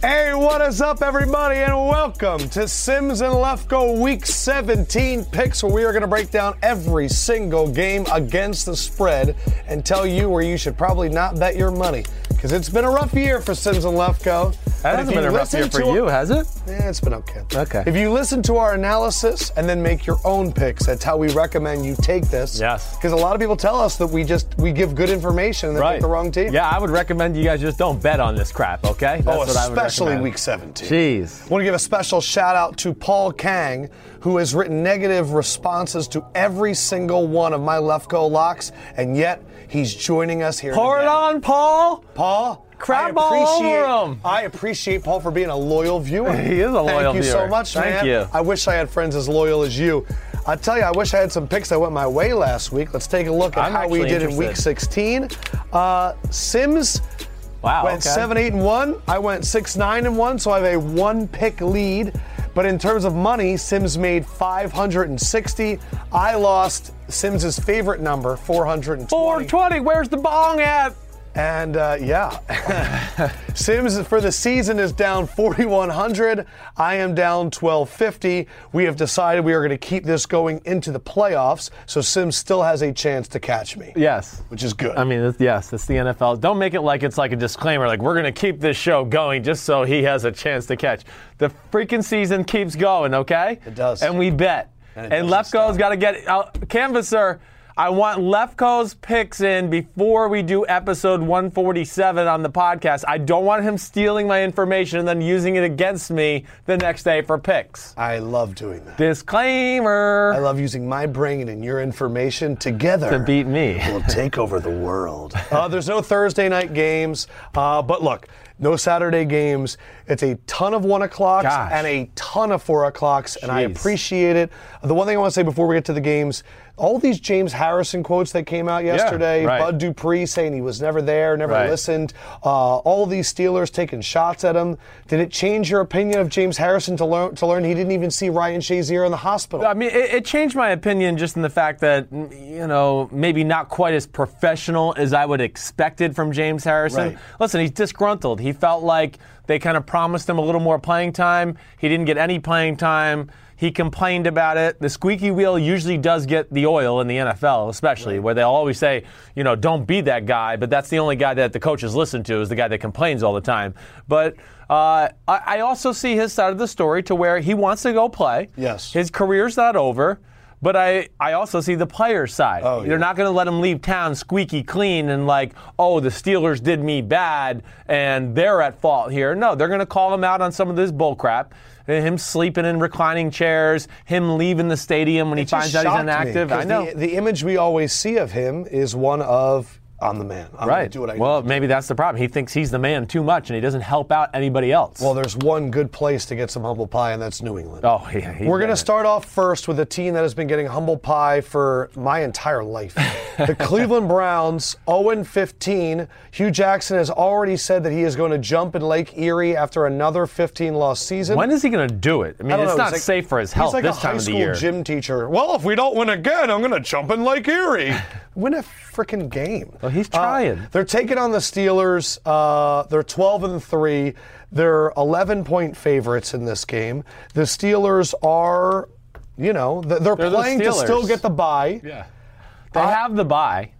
Hey, what is up, everybody, and welcome to Simms and Lefkoe Week 17 picks, where we are going to break down every single game against the spread and tell you where you should probably not bet your money. Because it's been a rough year for Simms and Lefkoe. That hasn't been a rough year for you, has it? Yeah, it's been okay. Okay. If you listen to our analysis and then make your own picks, that's how we recommend you take this. Yes. Because a lot of people tell us that we just we give good information and they pick the wrong team. Yeah, I would recommend you guys just don't bet on this crap, okay? That's oh, what I would especially week 17. Jeez. I want to give a special shout out to Paul Kang, who has written negative responses to every single one of my Lefkoe locks, and yet he's joining us here. Pour it on, Paul. Paul. Crap I all appreciate, over him. I appreciate Paul for being a loyal viewer. He is a loyal viewer. Thank you so viewer. much, Thank man. you. I wish I had friends as loyal as you. I tell you, I wish I had some picks that went my way last week. Let's take a look at I'm how we did in week 16. Uh, Simms Wow. went okay. seven, eight, and one. I went six, nine, and one. So I have a one pick lead. But in terms of money, Simms made 560. I lost Simms's favorite number, 420. 420. Where's the bong at? And uh, yeah, Simms for the season is down 4,100. I am down 1,250. We have decided we are going to keep this going into the playoffs, so Simms still has a chance to catch me, Yes. which is good. I mean, it's, yes, it's the NFL. Don't make it like it's like a disclaimer, like we're going to keep this show going just so he has a chance to catch. The freaking season keeps going, okay? It does. And we bet. And And, Lefkoe's got to get uh, Canvasser. I want Lefkoe's picks in before we do episode 147 on the podcast. I don't want him stealing my information and then using it against me the next day for picks. I love doing that. Disclaimer. I love using my brain and your information together To beat me. We'll take over the world. Uh, there's no Thursday night games, uh, but look, no Saturday games. It's a ton of one o'clocks Gosh. and a ton of four o'clocks, and I appreciate it. The one thing I want to say before we get to the games. All these James Harrison quotes that came out yesterday, right. Bud Dupree saying he was never there, never Right. listened, uh, all these Steelers taking shots at him. Did it change your opinion of James Harrison to learn to learn he didn't even see Ryan Shazier in the hospital? I mean, it, it changed my opinion just in the fact that, you know, maybe not quite as professional as I would expected from James Harrison. Right. Listen, he's disgruntled. He felt like they kind of promised him a little more playing time. He didn't get any playing time. He complained about it. The squeaky wheel usually does get the oil in the NFL, especially where they'll always say, you know, don't be that guy. But that's the only guy that the coaches listen to is the guy that complains all the time. But uh, I, I also see his side of the story to where he wants to go play. Yes. His career's not over. But I, I also see the player's side. Oh, They're yeah. not going to let him leave town squeaky clean and like, oh, the Steelers did me bad and they're at fault here. No, they're going to call him out on some of this bull crap. Him sleeping in reclining chairs, him leaving the stadium when he It just finds out he's shocked me, inactive. I know. The, the image we always see of him is one of I'm the man. I'm gonna right. do what I well, do. maybe that's the problem. He thinks he's the man too much and he doesn't help out anybody else. Well, there's one good place to get some humble pie, and that's New England. oh, yeah. We're going to start off first with a team that has been getting humble pie for my entire life. the Cleveland Browns, 0 15. Hue Jackson has already said that he is going to jump in Lake Erie after another 15 loss season. When is he going to do it? I mean, I it's know, not he's like- safe for his health He's like this a time high of the school year. gym teacher. Well, if we don't win again, I'm going to jump in Lake Erie. win a freaking game. Well, he's Uh, trying. they're taking on the Steelers. Uh, they're 12 and three. They're 11 point favorites in this game. The Steelers are, you know, they're, They're the playing to still Steelers. get the bye. Yeah. They have the bye.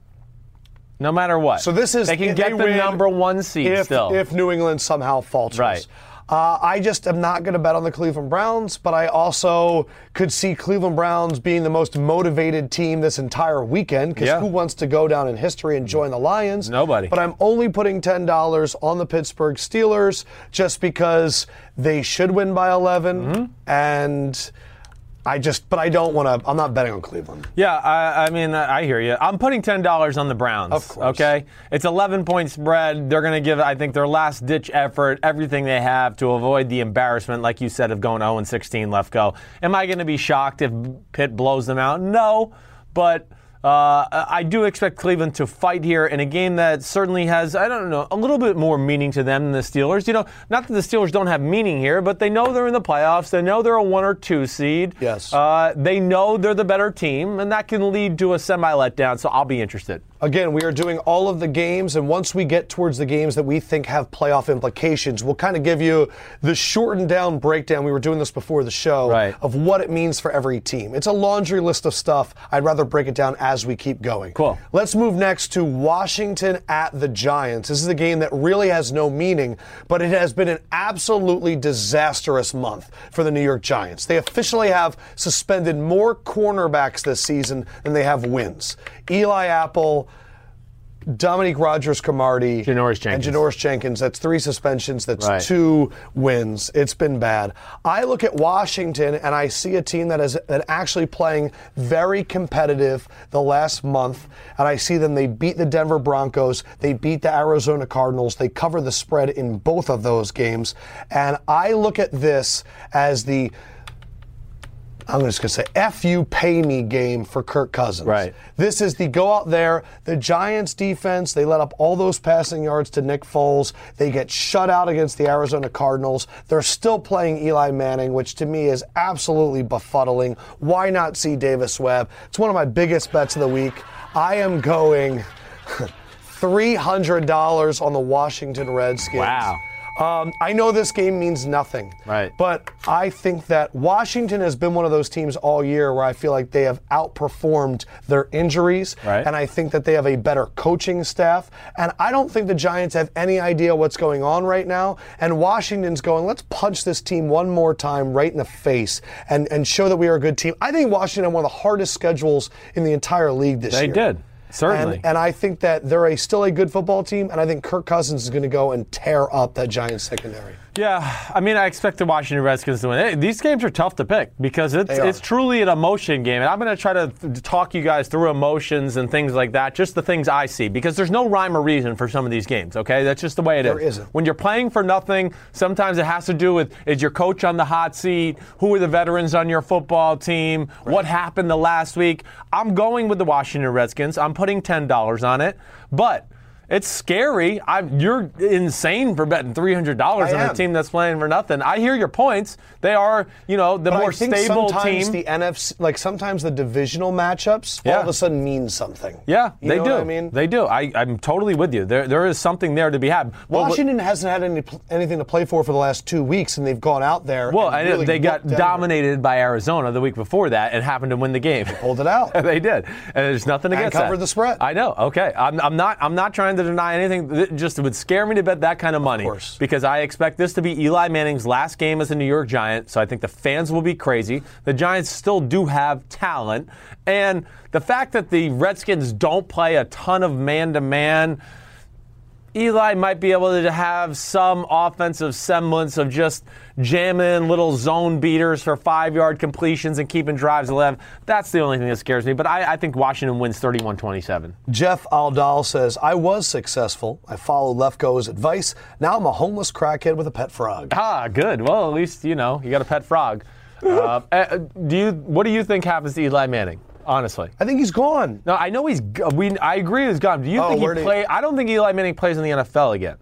No matter what. So this is they can get they the number one seed if, still. if New England somehow falters. Right. Uh, I just am not going to bet on the Cleveland Browns, but I also could see Cleveland Browns being the most motivated team this entire weekend because Yeah. who wants to go down in history and join the Lions? Nobody. But I'm only putting $10 on the Pittsburgh Steelers just because they should win by 11 Mm-hmm. and I just, but I don't want to, I'm not betting on Cleveland. Yeah, I, I mean, I hear you. I'm putting ten dollars on the Browns. Of course. Okay, it's 11 point spread. They're going to give, I think, their last ditch effort, everything they have to avoid the embarrassment, like you said, of going 0 and 16 Lefkoe. Am I going to be shocked if Pitt blows them out? No, but. Uh, I do expect Cleveland to fight here in a game that certainly has, I don't know, a little bit more meaning to them than the Steelers. You know, not that the Steelers don't have meaning here, but they know they're in the playoffs. They know they're a one or two seed. Yes. Uh, they know they're the better team, and that can lead to a semi letdown. So I'll be interested. Again, we are doing all of the games, and once we get towards the games that we think have playoff implications, we'll kind of give you the shortened down breakdown. We were doing this before the show Right. of what it means for every team. It's a laundry list of stuff. I'd rather break it down as we keep going. Cool. Let's move next to Washington at the Giants. This is a game that really has no meaning, but it has been an absolutely disastrous month for the New York Giants. They officially have suspended more cornerbacks this season than they have wins. Eli Apple, Dominique Rodgers Cromartie, Janoris Jenkins. and Janoris Jenkins. That's three suspensions. That's Right. two wins. It's been bad. I look at Washington and I see a team that is that actually playing very competitive the last month, and I see them. They beat the Denver Broncos. They beat the Arizona Cardinals. They cover the spread in both of those games, and I look at this as the I'm just going to say, F you pay me game for Kirk Cousins. Right. This is the go out there. The Giants defense, they let up all those passing yards to Nick Foles. They get shut out against the Arizona Cardinals. They're still playing Eli Manning, which to me is absolutely befuddling. Why not see Davis Webb? It's one of my biggest bets of the week. I am going $300 on the Washington Redskins. Wow. Um, I know this game means nothing. Right. But I think that Washington has been one of those teams all year where I feel like they have outperformed their injuries. Right. And I think that they have a better coaching staff. And I don't think the Giants have any idea what's going on right now. And Washington's going, let's punch this team one more time right in the face and, and show that we are a good team. I think Washington had one of the hardest schedules in the entire league this They year. They did. Certainly. And, and I think that they're a, still a good football team, and I think Kirk Cousins is going to go and tear up that Giants secondary. Yeah, I mean, I expect the Washington Redskins to win. Hey, these games are tough to pick because it's it's truly an emotion game, and I'm going to try to th- talk you guys through emotions and things like that, just the things I see, because there's no rhyme or reason for some of these games. Okay, that's just the way it is. There isn't. When you're playing for nothing, sometimes it has to do with is your coach on the hot seat, who are the veterans on your football team, what happened the last week. I'm going with the Washington Redskins. I'm putting ten dollars on it, but. It's scary. I'm, you're insane for betting three hundred dollars on a team that's playing for nothing. I hear your points. They are, you know, the But more stable sometimes team. the NFC, like sometimes the divisional matchups, all of a sudden mean something. yeah, You they know do. What I mean, they do. I, I'm totally with you. There, there is something there to be had. Well, Washington hasn't had any anything to play for for the last two weeks, and they've gone out there. Well, and really they got Denver. dominated by Arizona the week before that and happened to win the game. Pulled it out. they did, and there's nothing And against covered that. the spread. I know. Okay, I'm, I'm not. I'm not trying to deny anything. It just would scare me to bet that kind of money. course. because I expect this to be Eli Manning's last game as a New York Giant. So I think the fans will be crazy. The Giants still do have talent, and the fact that the Redskins don't play a ton of man-to-man. Eli might be able to have some offensive semblance of just jamming little zone beaters for five yard completions and keeping drives alive. That's the only thing that scares me. But I, I think Washington wins 31 27. Jeff Aldal says, "I was successful. I followed Lefkoe's advice. Now I'm a homeless crackhead with a pet frog." Ah, good. Well, at least, you know, you got a pet frog. Uh, uh, do you? What do you think happens to Eli Manning? Honestly. I think he's gone. No, I know he's. g- We, I agree he's gone. Do you Oh, think where he did he- play? I don't think Eli Manning plays in the NFL again.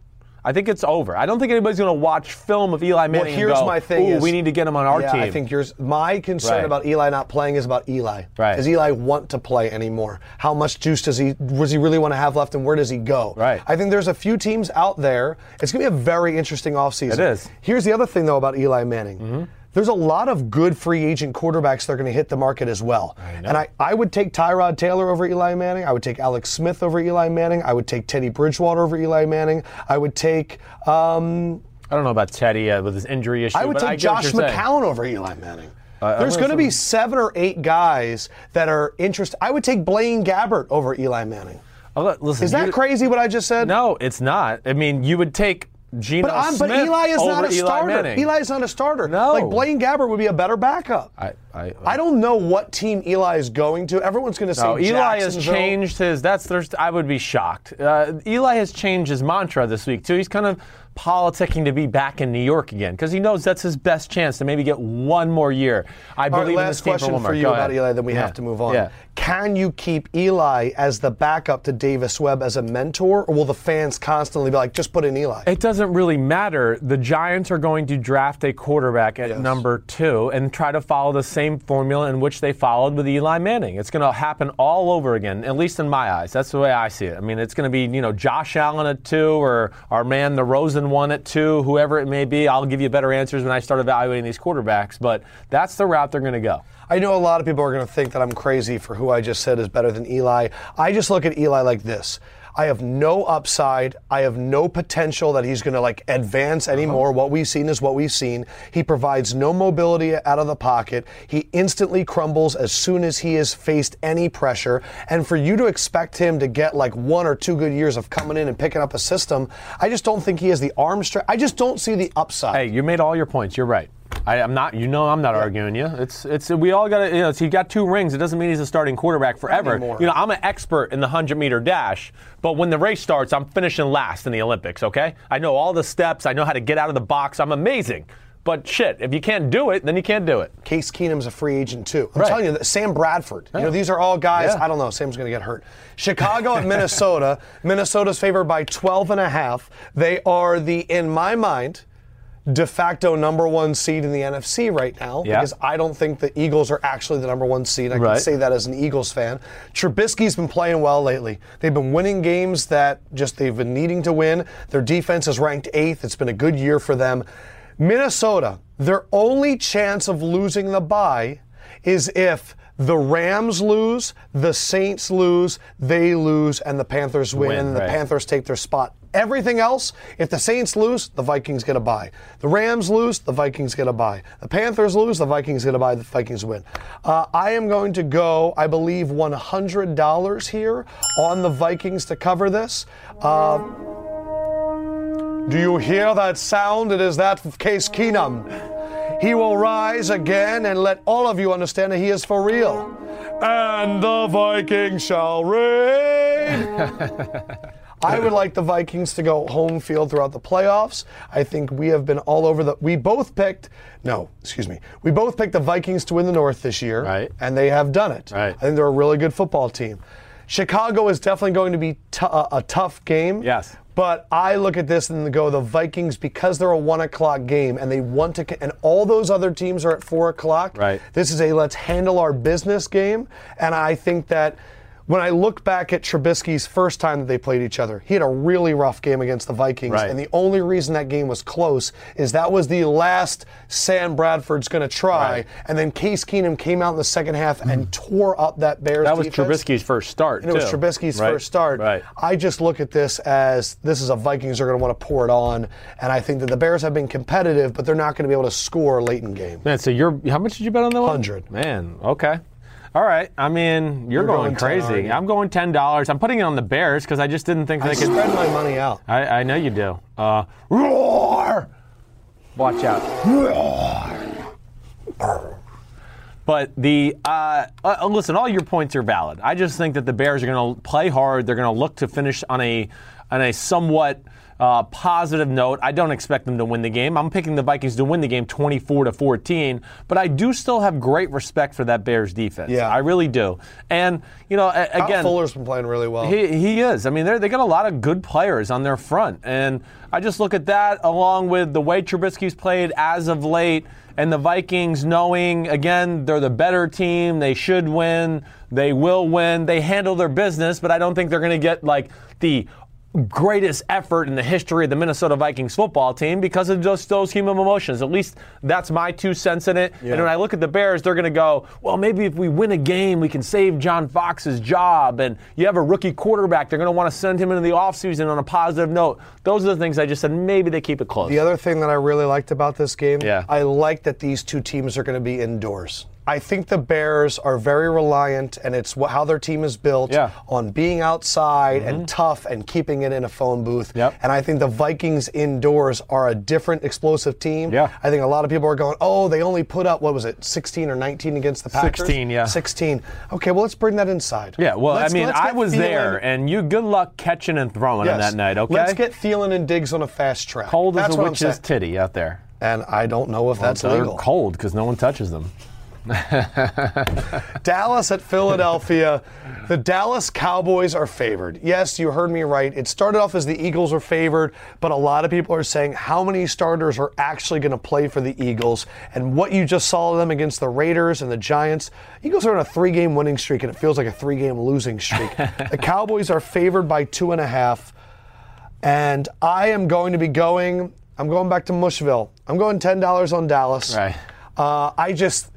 I think it's over. I don't think anybody's going to watch film of Eli Manning. Well, here's and go, my thing: Ooh, is, we need to get him on our yeah, team. I think yours. My concern Right. about Eli not playing is about Eli. Right. Does Eli want to play anymore? How much juice does he does he really want to have left, and where does he go? Right. I think there's a few teams out there. It's going to be a very interesting offseason. It is. Mm-hmm. Here's the other thing though about Eli Manning. There's a lot of good free agent quarterbacks that are going to hit the market as well. And I, I would take Tyrod Taylor over Eli Manning. I would take Alex Smith over Eli Manning. I would take Teddy Bridgewater over Eli Manning. I would take um, I don't know about Teddy uh, with his injury issue. I would take I Josh you're saying. McCown over Eli Manning. I There's going to be seven or eight guys that are interested. I would take Blaine Gabbert over Eli Manning. Listen, Is that you- crazy what I just said? No, it's not. I mean, you would take Geno But, I'm, Smith but Eli is not a Eli starter. Manning. Eli is not a starter. No. Like Blaine Gabbert would be a better backup. I, I, I don't know what team Eli is going to. Everyone's going to say No, Eli has changed his. That's there's. I would be shocked. Uh, Eli has changed his mantra this week too. He's kind of politicking to be back in New York again because he knows that's his best chance to maybe get one more year. I All believe right, in last this question for for you Go about ahead. Eli, then we Yeah. have to move on. Yeah. Can you keep Eli as the backup to Davis Webb as a mentor, or will the fans constantly be like, just put in Eli? It doesn't really matter. The Giants are going to draft a quarterback at Yes. number two and try to follow the same formula in which they followed with Eli Manning. It's going to happen all over again, at least in my eyes. That's the way I see it. I mean, it's going to be, you know, Josh Allen at two or our man, the Rosen one at two, whoever it may be. I'll give you better answers when I start evaluating these quarterbacks, but that's the route they're going to go. I know a lot of people are going to think that I'm crazy for who I just said is better than Eli. I just look at Eli like this. I have no upside. I have no potential that he's going to like advance anymore. Uh-huh. What we've seen is what we've seen. He provides no mobility out of the pocket. He instantly crumbles as soon as he has faced any pressure. And for you to expect him to get like one or two good years of coming in and picking up a system, I just don't think he has the arm strength. I just don't see the upside. Hey, you made all your points. You're right. I, I'm not. You know, I'm not arguing you. It's it's. We all got to. You know, he got two rings. It doesn't mean he's a starting quarterback forever. You know, I'm an expert in the hundred meter dash, but when the race starts, I'm finishing last in the Olympics. Okay, I know all the steps. I know how to get out of the box. I'm amazing. But shit, if you can't do it, then you can't do it. Case Keenum's a free agent too. I'm Right. telling you, Sam Bradford. You know, these are all guys. Yeah. I don't know. Sam's going to get hurt. Chicago at Minnesota. Minnesota's favored by 12 and a half. They are the, in my mind, de facto number one seed in the NFC right now Yeah. because I don't think the Eagles are actually the number one seed. I can say that as an Eagles fan. Trubisky's been playing well lately. They've been winning games that just they've been needing to win. Their defense is ranked eighth. It's been a good year for them. Minnesota, their only chance of losing the bye is if the Rams lose, the Saints lose, they lose, and the Panthers win, Win, and the right. Panthers take their spot. Everything else, if the Saints lose, the Vikings get a bye. The Rams lose, the Vikings get a bye. The Panthers lose, the Vikings get a bye. The Vikings win. Uh, I am going to go, I believe, $100 here on the Vikings to cover this. Uh, do you hear that sound? It is that of Case Keenum. He will rise again and let all of you understand that he is for real. And the Vikings shall reign. I would like the Vikings to go home field throughout the playoffs. I think we have been all over the. We both picked. No, excuse me. We both picked the Vikings to win the North this year, Right. And they have done it. Right. I think they're a really good football team. Chicago is definitely going to be t- a, a tough game. Yes. But I look at this and go, the Vikings, because they're a one o'clock game and they want to, and all those other teams are at four o'clock. Right. This is a let's handle our business game. And I think that when I look back at Trubisky's first time that they played each other, he had a really rough game against the Vikings. Right. And the only reason that game was close is that was the last Sam Bradford's going to try. Right. And then Case Keenum came out in the second half and mm. tore up that Bears That was defense. Trubisky's first start. And it was too. Trubisky's Right. first start. Right. I just look at this as this is a Vikings are going to want to pour it on, and I think that the Bears have been competitive, but they're not going to be able to score late in game. Man, so you're how much did you bet on that one? 100. Man, okay. All right. I mean, you're, You're going, going crazy. I'm going ten dollars. I'm putting it on the Bears because I just didn't think I they could. spread my money out. I, I know you do. Uh, roar! Watch out. Roar! But the uh, uh, listen, all your points are valid. I just think that the Bears are going to play hard. They're going to look to finish on a on a somewhat uh, positive note. I don't expect them to win the game. I'm picking the Vikings to win the game 24 to 14, but I do still have great respect for that Bears defense. Yeah. I really do. And, you know, a- Kyle again, Fuller's been playing really well. he, he is. I mean, they got a lot of good players on their front. And I just look at that along with the way Trubisky's played as of late and the Vikings knowing, again, they're the better team. They should win. They will win. They handle their business, but I don't think they're going to get like the greatest effort in the history of the Minnesota Vikings football team because of just those human emotions. At least that's my two cents in it. And when I look at the Bears, they're going to go, well, maybe if we win a game, we can save John Fox's job. And you have a rookie quarterback, they're going to want to send him into the offseason on a positive note. Those are the things I just said. Maybe they keep it close. The other thing that I really liked about this game, Yeah. I like that these two teams are going to be indoors. I think the Bears are very reliant, and it's how their team is built Yeah. Mm-hmm. on being outside and tough and keeping it in a phone booth. Yep. And I think the Vikings indoors are a different explosive team. Yeah. I think a lot of people are going, oh, they only put up, what was it, 16 or 19 against the Packers? 16, yeah. 16. Okay, well, let's bring that inside. yeah, well, Let's- I mean, I was Thielen- there, and you good luck catching and throwing on that night, okay? Let's get Thielen and Diggs on a fast track. cold That's as a witch's titty out there. And I don't know if that's They're legal. cold because no one touches them. Dallas at Philadelphia. The Dallas Cowboys are favored. Yes, you heard me right. It started off as the Eagles are favored, but a lot of people are saying how many starters are actually going to play for the Eagles. And what you just saw them against the Raiders and the Giants, Eagles are on a three game winning streak, and it feels like a three game losing streak. the Cowboys are favored by two and a half. And I am going to be going, I'm going back to Mushville. I'm going $10 on Dallas. Right. Uh, I just,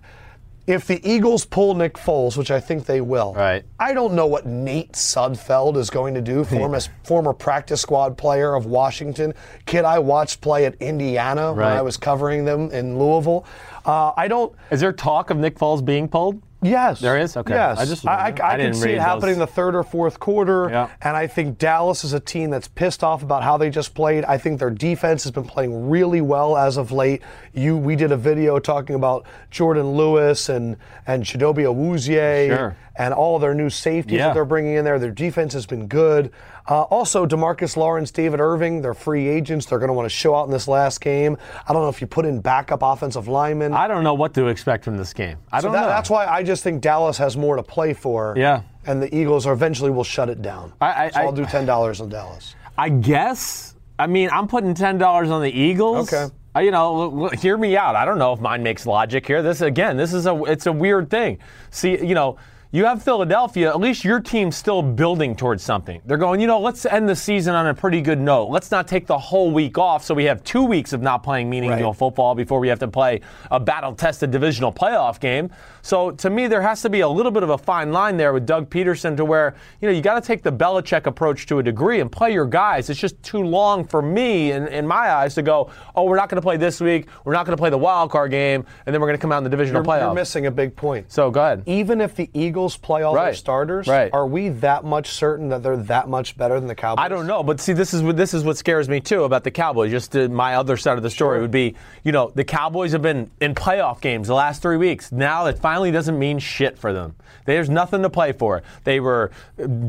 if the Eagles pull Nick Foles, which I think they will, Right. I don't know what Nate Sudfeld is going to do, former, former practice squad player of Washington, kid I watched play at Indiana when I was covering them in Louisville. Uh, I don't. Is there talk of Nick Foles being pulled? Yes, There is? Okay. Yes, I just- I, I, I can didn't see it happening in the third or fourth quarter. Yeah. And I think Dallas is a team that's pissed off about how they just played. I think their defense has been playing really well as of late. You, we did a video talking about Jordan Lewis and and Chidobe Awuzie Sure. and all their new safeties Yeah. that they're bringing in there. Their defense has been good. Uh, also, Demarcus Lawrence, David Irving, they're free agents. They're going to want to show out in this last game. I don't know if you put in backup offensive linemen. I don't know what to expect from this game. I So don't that- know. That's why I just think Dallas has more to play for. Yeah. And the Eagles are eventually will shut it down. I- I- so I'll do ten dollars on Dallas. I guess. I mean, I'm putting ten dollars on the Eagles. Okay. Uh, you know, l- l- hear me out. I don't know if mine makes logic here. This again, this is a it's a weird thing. See, you know, you have Philadelphia. At least your team's still building towards something. They're going. You know, let's end the season on a pretty good note. Let's not take the whole week off, so we have two weeks of not playing meaningful Right. football before we have to play a battle-tested divisional playoff game. So to me, there has to be a little bit of a fine line there with Doug Pederson to where you know you got to take the Belichick approach to a degree and play your guys. It's just too long for me, in, in my eyes, to go. Oh, we're not going to play this week. We're not going to play the wild card game, and then we're going to come out in the divisional You're, playoff. you're missing a big point. so go ahead. Even if the Eagles play all their starters, Right. are we that much certain that they're that much better than the Cowboys? I don't know, but see, this is what this is what scares me too about the Cowboys. Just to, my other side of the story would be, you know, the Cowboys have been in playoff games the last three weeks. Now it finally doesn't mean shit for them. There's nothing to play for. They were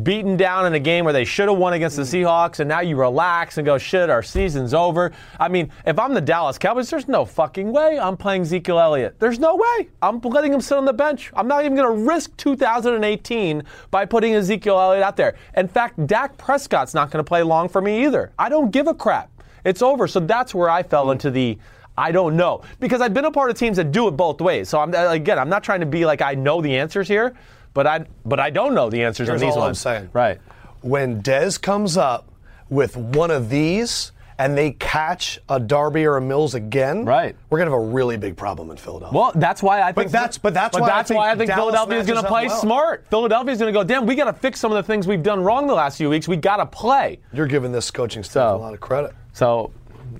beaten down in a game where they should have won against the mm. Seahawks, and now you relax and go, shit, our season's over. I mean, if I'm the Dallas Cowboys, there's no fucking way I'm playing Ezekiel Elliott. There's no way. I'm letting him sit on the bench. I'm not even going to risk 2018 by putting Ezekiel Elliott out there. In fact, Dak Prescott's not going to play long for me either. I don't give a crap. It's over. So that's where I fell into the I don't know because I've been a part of teams that do it both ways. So I'm again, I'm not trying to be like I know the answers here, but I but I don't know the answers Here's on these all I'm saying. Right. When Dez comes up with one of these and they catch a Darby or a Mills again, Right. we're gonna have a really big problem in Philadelphia. Well, that's why I think. that's- but that's why I that's think why I think Dallas Philadelphia is going to play well. smart. Philadelphia is going to go. Damn, we got to fix some of the things we've done wrong the last few weeks. We got to play. You're giving this coaching staff So- a lot of credit, So,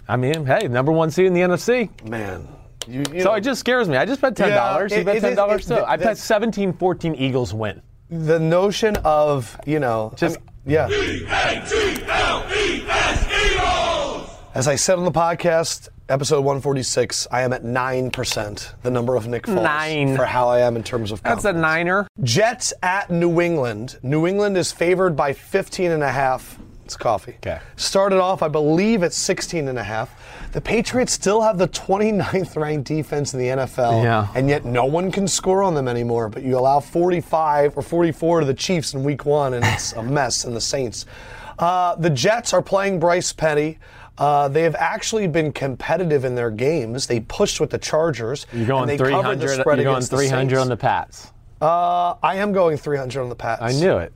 I mean, hey, number one seed in the NFC. man. You, you So know, it just scares me. I just bet ten dollars. Yeah, you it- bet it- ten dollars it- too. I it- bet 17-14 Eagles win. the notion of you know Just- I mean, yeah. As I said on the podcast, episode 146, I am at 9%, the number of Nick Foles Nine. for how I am in terms of That's a niner. Jets at New England. New England is favored by 15 and a half. It's coffee. Okay. Started off, I believe, at 16 and a half. The Patriots still have the 29th ranked defense in the NFL, Yeah. and yet no one can score on them anymore. But you allow 45 or 44 to the Chiefs in Week One, and it's a mess. And the Saints. Uh, the Jets are playing Bryce Petty. Uh, they have actually been competitive in their games. They pushed with the Chargers. You're going and they covered the 300. You're going against the 300 on the Pats. Uh, I am going 300 on the Pats. I knew it.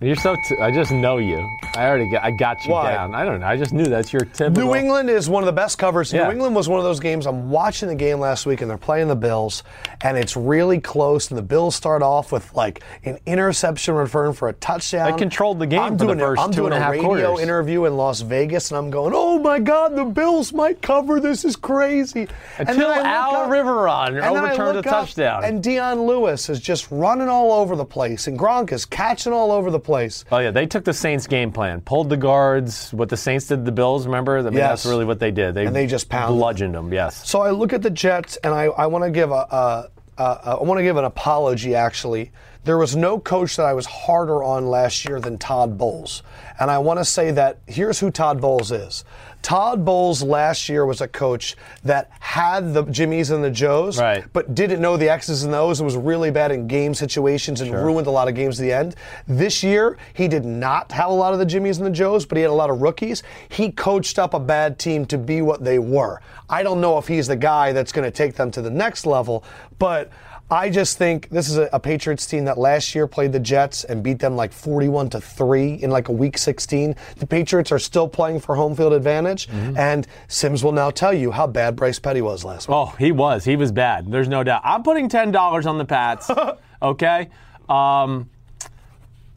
You're so. T- I just know you. I already got. I got you Why? down. I don't know. I just knew that's your typical. New England is one of the best covers. Yeah. New England was one of those games. I'm watching the game last week, and they're playing the Bills, and it's really close. And the Bills start off with like an interception return for a touchdown. They controlled the game I'm for doing a- first I'm two doing and a half radio quarters. interview in Las Vegas, and I'm going, "Oh my God, the Bills might cover. This is crazy." And Until then I look Al up- Riveron and then I overturned a touchdown. and Dion Lewis is just running all over the place, and Gronk is catching all over the place. Oh yeah, they took the Saints game plan, pulled the guards. What the Saints did to the Bills, remember? I mean, Yes. that's really what they did. They And they just pounded them. bludgeoned them. Yes. So I look at the Jets, and I, I want to give a, a, a, a I want to give an apology. Actually, there was no coach that I was harder on last year than Todd Bowles, and I want to say that here's who Todd Bowles is. Todd Bowles last year was a coach that had the Jimmies and the Joes, Right. but didn't know the X's and O's and was really bad in game situations and ruined a lot of games at the end. This year, he did not have a lot of the Jimmies and the Joes, but he had a lot of rookies. He coached up a bad team to be what they were. I don't know if he's the guy that's going to take them to the next level, but I just think this is a, a Patriots team that last year played the Jets and beat them like 41 to 3 in like a week 16. The Patriots are still playing for home field advantage, and Simms will now tell you how bad Bryce Petty was last week. Oh, he was. He was bad. There's no doubt. I'm putting ten dollars on the Pats. okay. Um,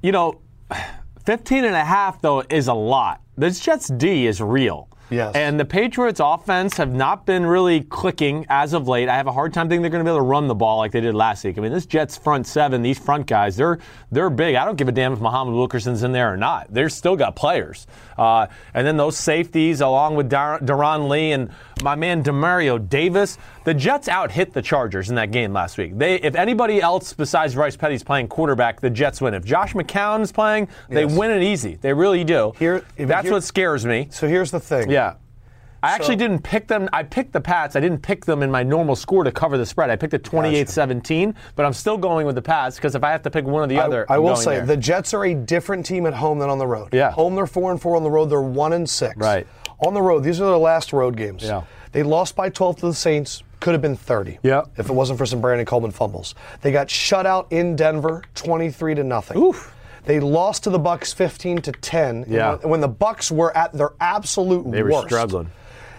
you know, 15 and a half though is a lot. This Jets D is real. Yes. And the Patriots offense have not been really clicking as of late. I have a hard time thinking they're going to be able to run the ball like they did last week. I mean, this Jets front seven, these front guys, they're they're big. I don't give a damn if Muhammad Wilkerson's in there or not. They're still got players. Uh, and then those safeties, along with Dar- Darron Lee and my man Demario Davis, the Jets out hit the Chargers in that game last week. They, if anybody else besides Bryce Petty's playing quarterback, the Jets win. If Josh McCown is playing, they Yes. win it easy. They really do. Here- That's here- what scares me. So here's the thing. Yeah. I actually So- didn't pick them. I picked the Pats. I didn't pick them in my normal score to cover the spread. I picked it 28-17, but I'm still going with the Pats because if I have to pick one or the I- other, I, I'm will say there. the Jets are a different team at home than on the road. Yeah. Home they're four and four. On the road they're one and six. Right. On the road, these are their last road games. Yeah. They lost by 12 to the Saints. Could have been 30. Yeah. If it wasn't for some Brandon Coleman fumbles. They got shut out in Denver, 23 to nothing. Oof. They lost to the Bucks 15 to 10. Yeah. When, the Bucks were at their absolute worst. They were worst. struggling.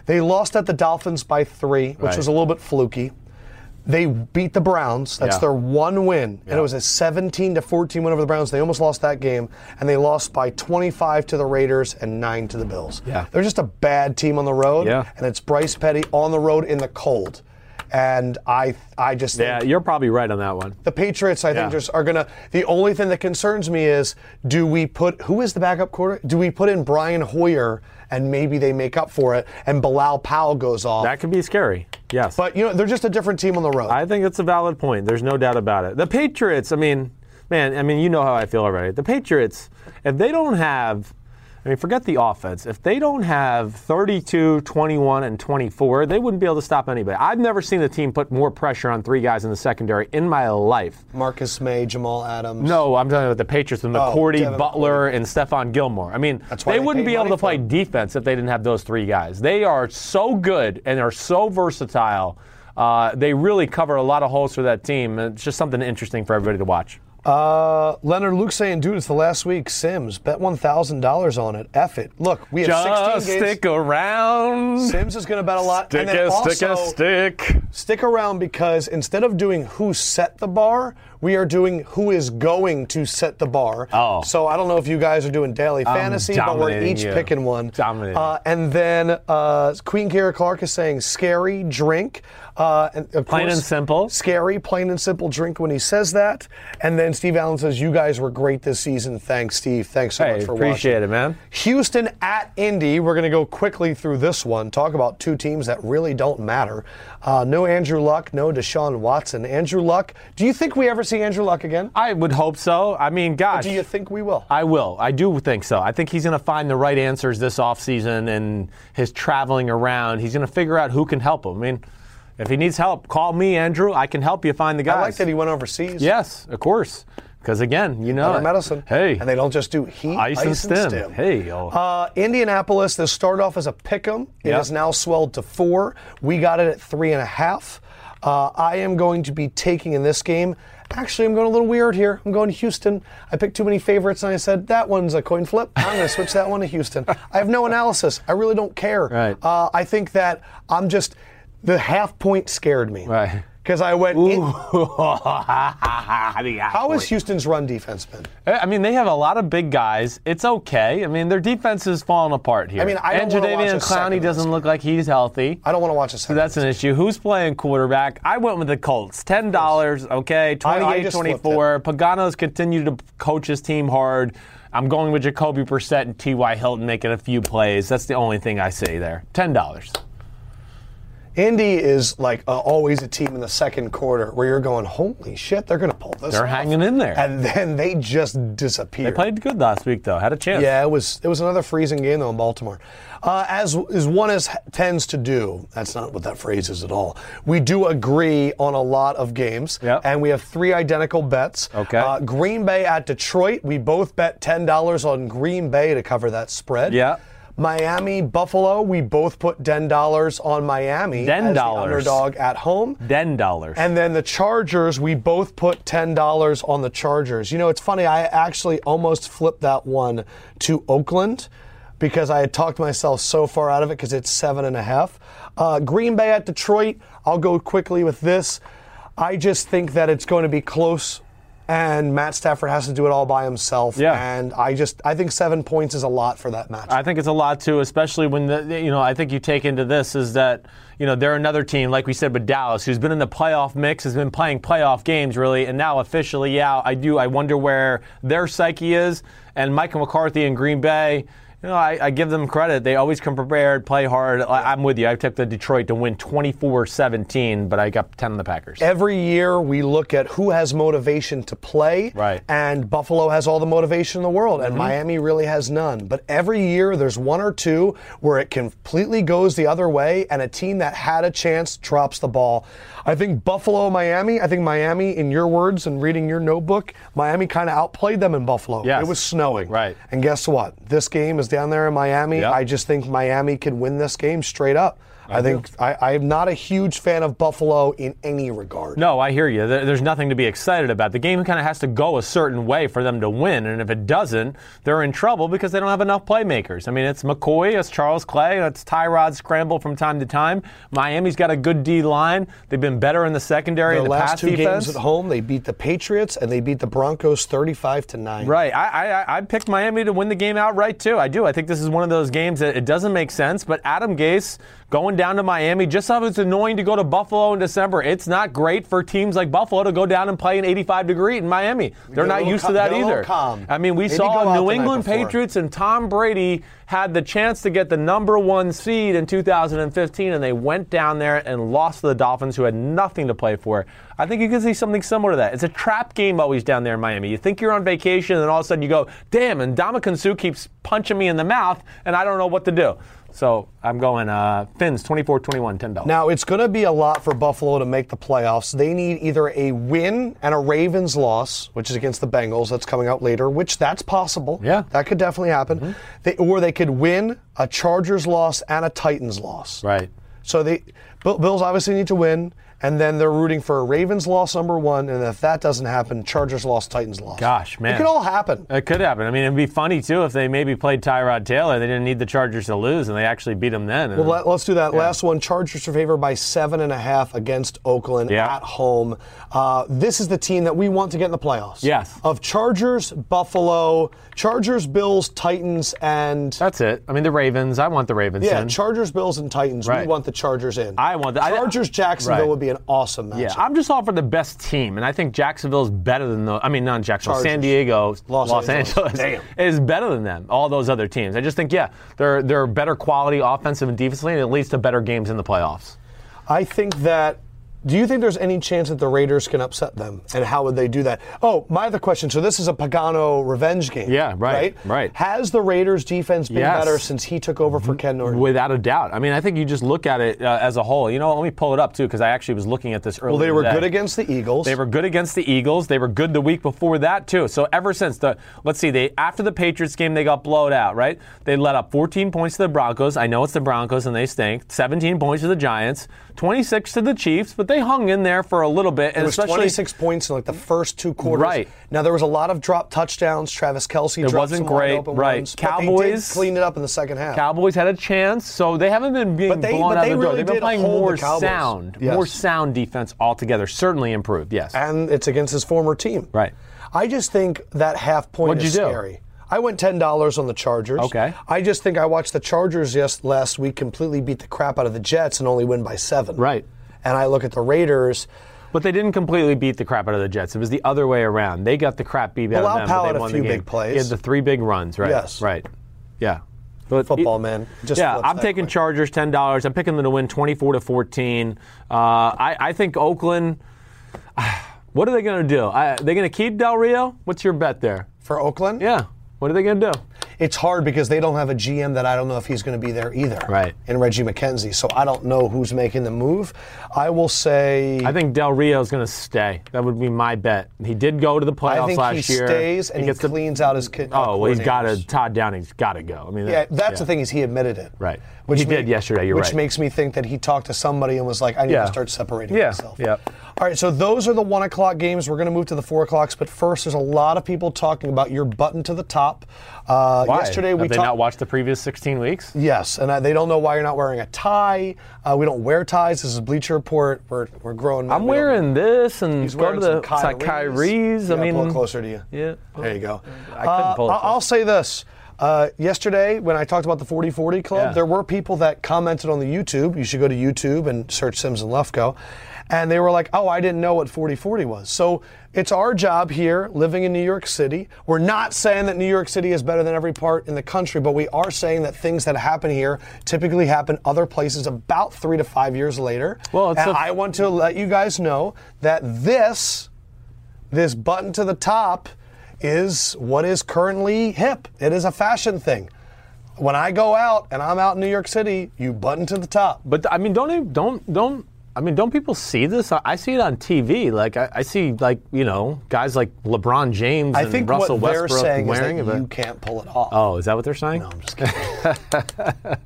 They lost at the Dolphins by three, which Right. was a little bit fluky. They beat the Browns. That's Yeah. their one win, and it was a 17 to 14 win over the Browns. They almost lost that game, and they lost by 25 to the Raiders and nine to the Bills. Yeah. they're just a bad team on the road. Yeah. and it's Bryce Petty on the road in the cold, and I, I just think yeah, you're probably right on that one. the Patriots, I think, just are gonna. The only thing that concerns me is, do we put who is the backup quarter? Do we put in Brian Hoyer and maybe they make up for it, and Bilal Powell goes off? That could be scary. Yes. but you know, they're just a different team on the road. I think it's a valid point. There's no doubt about it. The Patriots, I mean, man, I mean, you know how I feel already. The Patriots, if they don't have, I mean, forget the offense. If they don't have 32, 21, and 24, they wouldn't be able to stop anybody. I've never seen a team put more pressure on three guys in the secondary in my life. Marcus Maye, Jamal Adams. No, I'm talking about the Patriots with McCourty, Devin Butler, and Stephon Gilmore. I mean, they they wouldn't be able to play them. defense if they didn't have those three guys. They are so good and are so versatile. Uh, they really cover a lot of holes for that team. It's just something interesting for everybody to watch. Uh, Leonard Luke saying, dude, it's the last week. Simms, bet one thousand dollars on it. F it. Look, we have Just 16 games. stick around. Simms is going to bet a lot. Stick and then a stick a stick. Stick around because instead of doing who set the bar, we are doing who is going to set the bar. Oh. So I don't know if you guys are doing daily fantasy, but we're each you. picking one. Dominating. Uh, and then uh, Queen Kara Clark is saying scary drink. Uh, and of Plain course, and simple. Scary, plain and simple drink when he says that. And then Steve Allen says, You guys were great this season. Thanks, Steve. Thanks so Hey, much for appreciate watching. Appreciate it, man. Houston at Indy. We're going to go quickly through this one. Talk about two teams that really don't matter. Uh, no Andrew Luck, no Deshaun Watson. Andrew Luck, do you think we ever see Andrew Luck again? I would hope so. I mean, gosh. Do you think we will? I will. I do think so. I think he's going to find the right answers this offseason and his traveling around. He's going to figure out who can help him. I mean, if he needs help, call me, Andrew. I can help you find the guys. I like that he went overseas. Yes, of course. Because again, you know, medicine. Hey, and they don't just do heat, ice, and stim. Hey, yo. Uh, Indianapolis. This started off as a pick'em. It Yep. has now swelled to four. We got it at three and a half. Uh, I am going to be taking in this game. Actually, I'm going a little weird here. I'm going to Houston. I picked too many favorites, and I said that one's a coin flip. I'm going to switch that one to Houston. I have no analysis. I really don't care. Right. Uh, I think that I'm just the half point scared me. Right. Because I went. in- How has Houston's run defense been? Uh, I mean, they have a lot of big guys. It's okay. I mean, their defense is falling apart here. I mean, I don't and Jadeveon Clowney doesn't look like he's healthy. I don't want to watch a So second. that's an issue. Who's playing quarterback? I went with the Colts. Ten dollars, okay, I 28 just 24. Pagano's continued to coach his team hard. I'm going with Jacoby Brissett and T.Y. Hilton making a few plays. That's the only thing I say there. Ten dollars. Indy is like uh, always a team in the second quarter where you're going, holy shit, they're going to pull this. They're off." hanging in there. and then they just disappear. They played good last week though. Had a chance. Yeah, it was it was another freezing game though in Baltimore. Uh, as as one as tends to do, that's not what that phrase is at all. We do agree on a lot of games, Yep. and we have three identical bets. Okay. Uh, Green Bay at Detroit. We both bet ten dollars on Green Bay to cover that spread. Yeah. Miami Buffalo. We both put ten dollars on Miami $10. as the underdog at home. Ten dollars. And then the Chargers, we both put ten dollars on the Chargers. You know, it's funny. I actually almost flipped that one to Oakland because I had talked myself so far out of it because it's seven and a half. Uh, Green Bay at Detroit. I'll go quickly with this. I just think that it's going to be close. And Matt Stafford has to do it all by himself. Yeah. And I just, I think seven points is a lot for that match. I think it's a lot too, especially when the you know I think you take into this is that you know they're another team like we said with Dallas who's been in the playoff mix, has been playing playoff games really, and now officially, yeah, I do. I wonder where their psyche is, and Michael McCarthy in Green Bay. You know, I, I give them credit. They always come prepared, play hard. I, I'm with you. I took the Detroit to win 24-17, but I got 10 on the Packers. Every year we look at who has motivation to play. Right. Mm-hmm. And Buffalo has all the motivation in the world, and Miami really has none. But every year there's one or two where it completely goes the other way, and a team that had a chance drops the ball. I think Buffalo, Miami, I think Miami, in your words and reading your notebook, Miami kind of outplayed them in Buffalo. Yes. It was snowing. Right. And guess what? This game is down there in Miami. Yep. I just think Miami can win this game straight up. I, think I, I'm not a huge fan of Buffalo in any regard. No, I hear you. There's nothing to be excited about. The game kind of has to go a certain way for them to win, and if it doesn't, they're in trouble because they don't have enough playmakers. I mean, it's McCoy, it's Charles Clay, it's Tyrod scramble from time to time. Miami's got a good D line. They've been better in the secondary, The in the last two defense. games at home, they beat the Patriots and they beat the Broncos 35 to nine. Right. I, I I- I picked Miami to win the game outright too. I do. I think this is one of those games that it doesn't make sense. But Adam Gase going down to Miami, just how it's annoying to go to Buffalo in December. It's not great for teams like Buffalo to go down and play in 85 degree in Miami. They're not used cal- to that get a little either. I mean, we Maybe saw New England. Patriots and Tom Brady had the chance to get the number one seed in 2015, and they went down there and lost to the Dolphins, who had nothing to play for. I think you can see something similar to that. It's a trap game always down there in Miami. You think you're on vacation, and all of a sudden you go, damn, and Dama Sue keeps punching me in the mouth, and I don't know what to do. So I'm going uh, Fins 24 21, $10. Now, it's going to be a lot for Buffalo to make the playoffs. They need either a win and a Ravens loss, which is against the Bengals, that's coming out later, which that's possible. Yeah. That could definitely happen. They, or they could win a Chargers loss and a Titans loss. right. So they Bill- Bills obviously need to win, and then they're rooting for a Ravens loss number one, and if that doesn't happen, Chargers loss, Titans loss. Gosh, man. It could all happen. It could happen. I mean, it'd be funny too if they maybe played Tyrod Taylor. They didn't need the Chargers to lose, and they actually beat them then. Well, let, us do that. Last one. Chargers are favored by seven and a half against Oakland Yeah. at home. Uh, this is the team that we want to get in the playoffs. Yes. Of Chargers, Buffalo, Chargers, Bills, Titans, and That's it. I mean, the Ravens. I want the Ravens yeah, in. Chargers, Bills, and Titans. We want the Chargers in. I want the- I- Chargers. Jacksonville Right. would be an awesome match. Yeah, I'm just all for the best team, and I think Jacksonville's better than the. I mean, not Jacksonville, San Diego, Los Los, Angeles. Angeles, Damn. is better than them. All those other teams. I just think, yeah, they're they're better quality offensive and defensively, and it leads to better games in the playoffs. I think that Do you think there's any chance that the Raiders can upset them? And how would they do that? Oh, my other question. So this is a Pagano revenge game. Yeah, right, right. Has the Raiders defense been Yes. better since he took over for Ken Norton? Without a doubt. I mean, I think you just look at it uh, as a whole. You know, let me pull it up too because I actually was looking at this earlier. well, they were today. good against the Eagles. They were good against the Eagles. They were good the week before that too. So ever since the let's see, they after the Patriots game they got blowed out, right? They let up 14 points to the Broncos. I know it's the Broncos and they stink. 17 points to the Giants, 26 to the Chiefs, but they hung in there for a little bit. It And was especially 26 points in like the first two quarters. Right. Now there was a lot of drop touchdowns. Travis Kelce. It wasn't great, open right. ones, Cowboys- cleaned it up in the second half. Cowboys had a chance, so they haven't been being they- blown out they the door. really They've been playing more sound, Yes. more sound defense altogether. Certainly improved. Yes. and it's against his former team. Right. I just think that half point What'd is you do? I went ten dollars on the Chargers. Okay. I just think I watched the Chargers yes last week completely beat the crap out of the Jets and only win by seven. Right. And I look at the Raiders. But they didn't completely beat the crap out of the Jets. It was the other way around. They got the crap beat out of them. Powell but they a won few the game. big plays. He had the three big runs, right? Yes. Right. Yeah. But Football, man. Just yeah, I'm taking quick. Chargers ten dollars. I'm picking them to win 24 to 14. Uh, I, I think Oakland. What are they going to do? I, they going to keep Del Rio? What's your bet there? For Oakland, Yeah. What are they going to do? it's hard because they don't have a GM that I don't know if he's going to be there either. Right. In Reggie McKenzie, so I don't know who's making the move. I will say. I think Del Rio is going to stay. That would be my bet. He did go to the playoffs I think last he year. stays and he, gets the- cleans out his. Oh well, he's uh, got to. Todd Downing's got to go. I mean, Yeah, that's yeah. the thing is he admitted it. Right. Which He did yesterday, you're which right. makes me think that he talked to somebody and was like, I need Yeah. to start separating Yeah, myself. yeah. All right, so those are the one o'clock games. We're going to move to the four o'clocks, but first, there's a lot of people talking about your button to the top. Uh, Why? Yesterday we Have they talked. not watched the previous 16 weeks? Yes, and uh, they don't know why you're not wearing a tie. Uh, we don't wear ties. This is Bleacher Report. We're, we're growing. men. I'm We wearing this and He's go to the it's like Kyrie's. Kyrie's. I mean, pull closer to you. Yeah. There you go. I couldn't pull it Uh, I'll- say this. Uh, yesterday, when I talked about the 40-40 Club, Yeah. there were people that commented on the YouTube. You should go to YouTube and search Simms and Lefkoe. And they were like, oh, I didn't know what 40-40 was. So it's our job here, living in New York City. We're not saying that New York City is better than every part in the country, but we are saying that things that happen here typically happen other places about three to five years later. Well, it's and a- I want to let you guys know that this this button to the top is what is currently hip. It is a fashion thing. When I go out and I'm out in New York City, you button to the top. But I mean, don't they- don't don't. I mean, don't people see this? I, I see it on TV. Like I, I see, like you know, guys like LeBron James I and think Russell what they're Westbrook wearing it. you can't pull it off. Oh, is that what they're saying? No, I'm just kidding.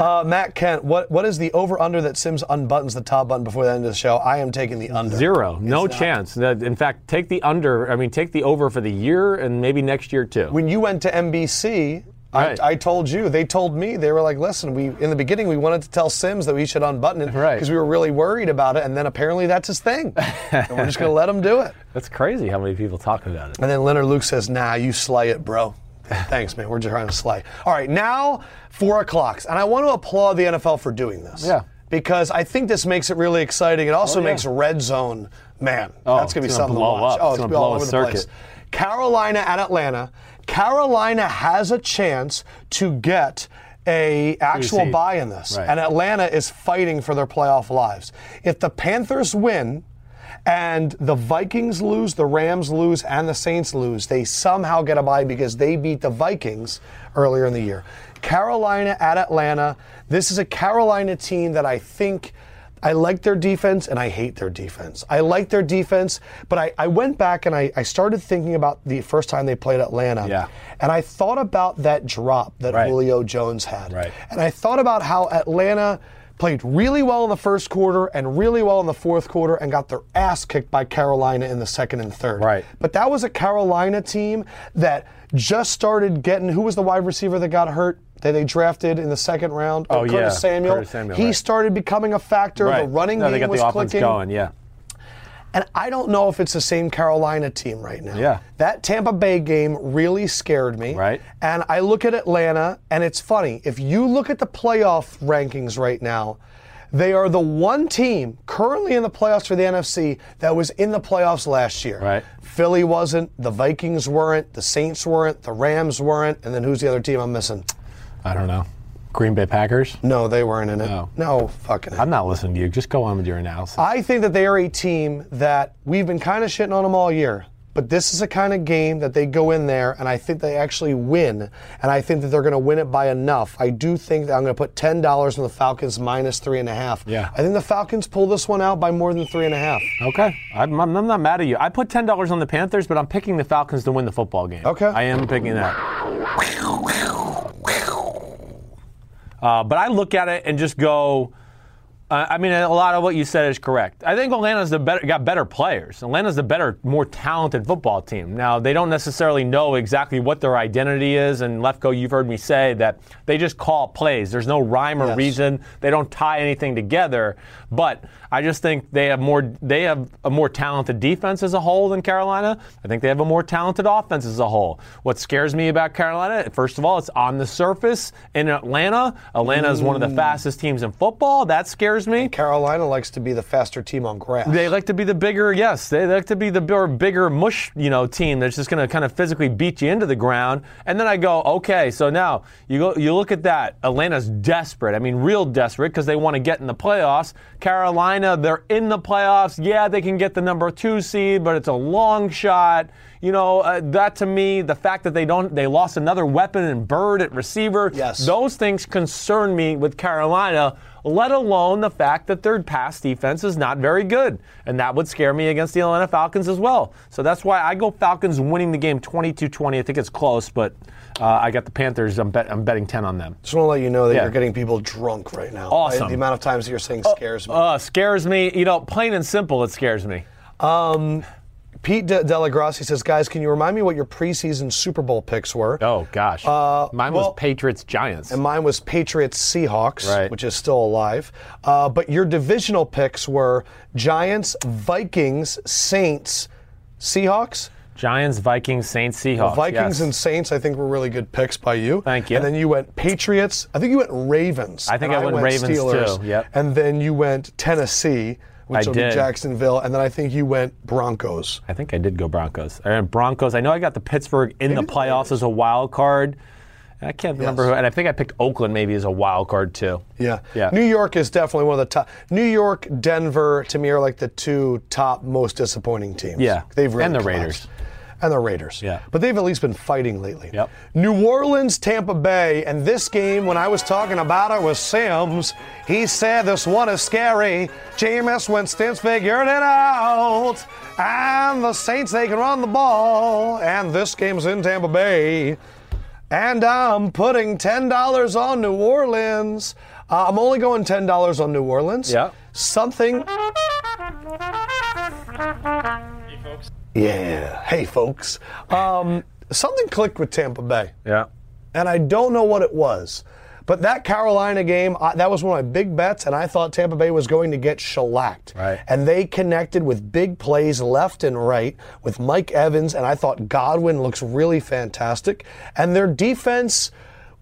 uh, Matt Kent, what what is the over under that Simms unbuttons the top button before the end of the show? I am taking the under. Zero. No not. chance. In fact, take the under. I mean, take the over for the year and maybe next year too. When you went to NBC, Right. I, I told you. They told me they were like, "Listen, we in the beginning we wanted to tell Simms that we should unbutton it Right. because we were really worried about it, and then apparently that's his thing, and we're just going to let him do it." That's crazy how many people talk about it. And then Leonard Luke says, "Nah, you slay it, bro." Thanks, man. We're just trying to slay. All right, now four o'clocks, and I want to applaud the NFL for doing this. Yeah. Because I think this makes it really exciting. It also Oh, yeah. makes red zone, man. Oh, that's gonna be gonna something to watch. up. Oh, It's it's, gonna gonna be all blow a over the circuit. place. Carolina at Atlanta. Carolina has a chance to get a actual bye in this, Right. and Atlanta is fighting for their playoff lives. If the Panthers win, and the Vikings lose, the Rams lose, and the Saints lose, they somehow get a bye because they beat the Vikings earlier in the year. Carolina at Atlanta. This is a Carolina team that I think. I like their defense and I hate their defense. I like their defense, but I, I went back and I, I started thinking about the first time they played Atlanta. Yeah. And I thought about that drop that Right. Julio Jones had. Right. And I thought about how Atlanta played really well in the first quarter and really well in the fourth quarter and got their ass kicked by Carolina in the second and third. Right. But that was a Carolina team that just started getting who was the wide receiver that got hurt that they drafted in the second round? Oh, Curtis yeah, Samuel. Curtis Samuel, he right. started becoming a factor. Right. The running no, game they got was the clicking. going. Yeah. And I don't know if it's the same Carolina team right now. Yeah. That Tampa Bay game really scared me. Right. And I look at Atlanta, and it's funny. If you look at the playoff rankings right now, they are the one team currently in the playoffs for the NFC that was in the playoffs last year. Right. Philly wasn't, the Vikings weren't, the Saints weren't, the Rams weren't, and then who's the other team I'm missing? I don't know. Green Bay Packers. No, they weren't in it. No. No, fucking. I'm not listening to you. Just go on with your analysis. I think that they are a team that we've been kind of shitting on them all year. But this is a kind of game that they go in there, and I think they actually win. And I think that they're going to win it by enough. I do think that I'm going to put ten dollars on the Falcons minus three and a half. Yeah. I think the Falcons pull this one out by more than three and a half. Okay, I'm, I'm not mad at you. I put ten dollars on the Panthers, but I'm picking the Falcons to win the football game. Okay. I am picking that. Uh, but I look at it and just go. Uh, I mean, a lot of what you said is correct. I think Atlanta's the better, got better players. Atlanta's the better, more talented football team. Now, they don't necessarily know exactly what their identity is. And Lefkoe, you've heard me say that they just call plays. There's no rhyme or Yes. reason. They don't tie anything together. But I just think they have more. They have a more talented defense as a whole than Carolina. I think they have a more talented offense as a whole. What scares me about Carolina, first of all, it's on the surface in Atlanta. Atlanta is one of the fastest teams in football. That scares me. Carolina likes to be the faster team on grass. They like to be the bigger, yes. They like to be the bigger, bigger mush, you know, team that's just going to kind of physically beat you into the ground. And then I go, okay, so now you go, you look at that. Atlanta's desperate. I mean, real desperate because they want to get in the playoffs. Carolina, they're in the playoffs. Yeah, they can get the number two seed, but it's a long shot. You know, uh, that to me, the fact that they don't, they lost another weapon and Byrd at receiver. Yes. Those things concern me with Carolina, let alone the fact that their pass defense is not very good. And that would scare me against the Atlanta Falcons as well. So that's why I go Falcons winning the game 22 20. I think it's close, but uh, I got the Panthers. I'm, bet, I'm betting 10 on them. Just want to let you know that Yeah. you're getting people drunk right now. Awesome. The amount of times that you're saying scares me. Uh, scares me. You know, plain and simple, it scares me. Pete De- Delagrassi says, guys, can you remind me what your preseason Super Bowl picks were? Oh, gosh. Mine was Patriots Giants. And mine was Patriots Seahawks, Right. which is still alive. Uh, but your divisional picks were Giants, Vikings, Saints, Seahawks. Giants, Vikings, Saints, Seahawks. Vikings yes. and Saints, I think, were really good picks by you. Thank you. And then you went Patriots. I think you went Ravens. I think I went Ravens, Steelers. too. Yep. And then you went Tennessee, which I will did. be Jacksonville. And then I think you went Broncos. I think I did go Broncos. I went Broncos. I know I got the Pittsburgh in Maybe the playoffs as a wild card. I can't remember Yes. who, and I think I picked Oakland maybe as a wild card too. Yeah. Yeah. New York is definitely one of the top. New York, Denver, to me are like the two top most disappointing teams. Yeah. They've really And the collapsed. Raiders. And the Raiders. Yeah. But they've at least been fighting lately. Yep. New Orleans, Tampa Bay, and this game, when I was talking about it with Simms, he said this one is scary. Jameis Winston's figured it out. And the Saints, they can run the ball. And this game's in Tampa Bay. And I'm putting $10 on New Orleans. Uh, I'm only going $10 on New Orleans. Yeah. Something. Yeah. Hey, folks. Um, something clicked with Tampa Bay, Yeah. and I don't know what it was. But that Carolina game, I, that was one of my big bets, and I thought Tampa Bay was going to get shellacked. Right. And they connected with big plays left and right with Mike Evans, and I thought Godwin looks really fantastic. And their defense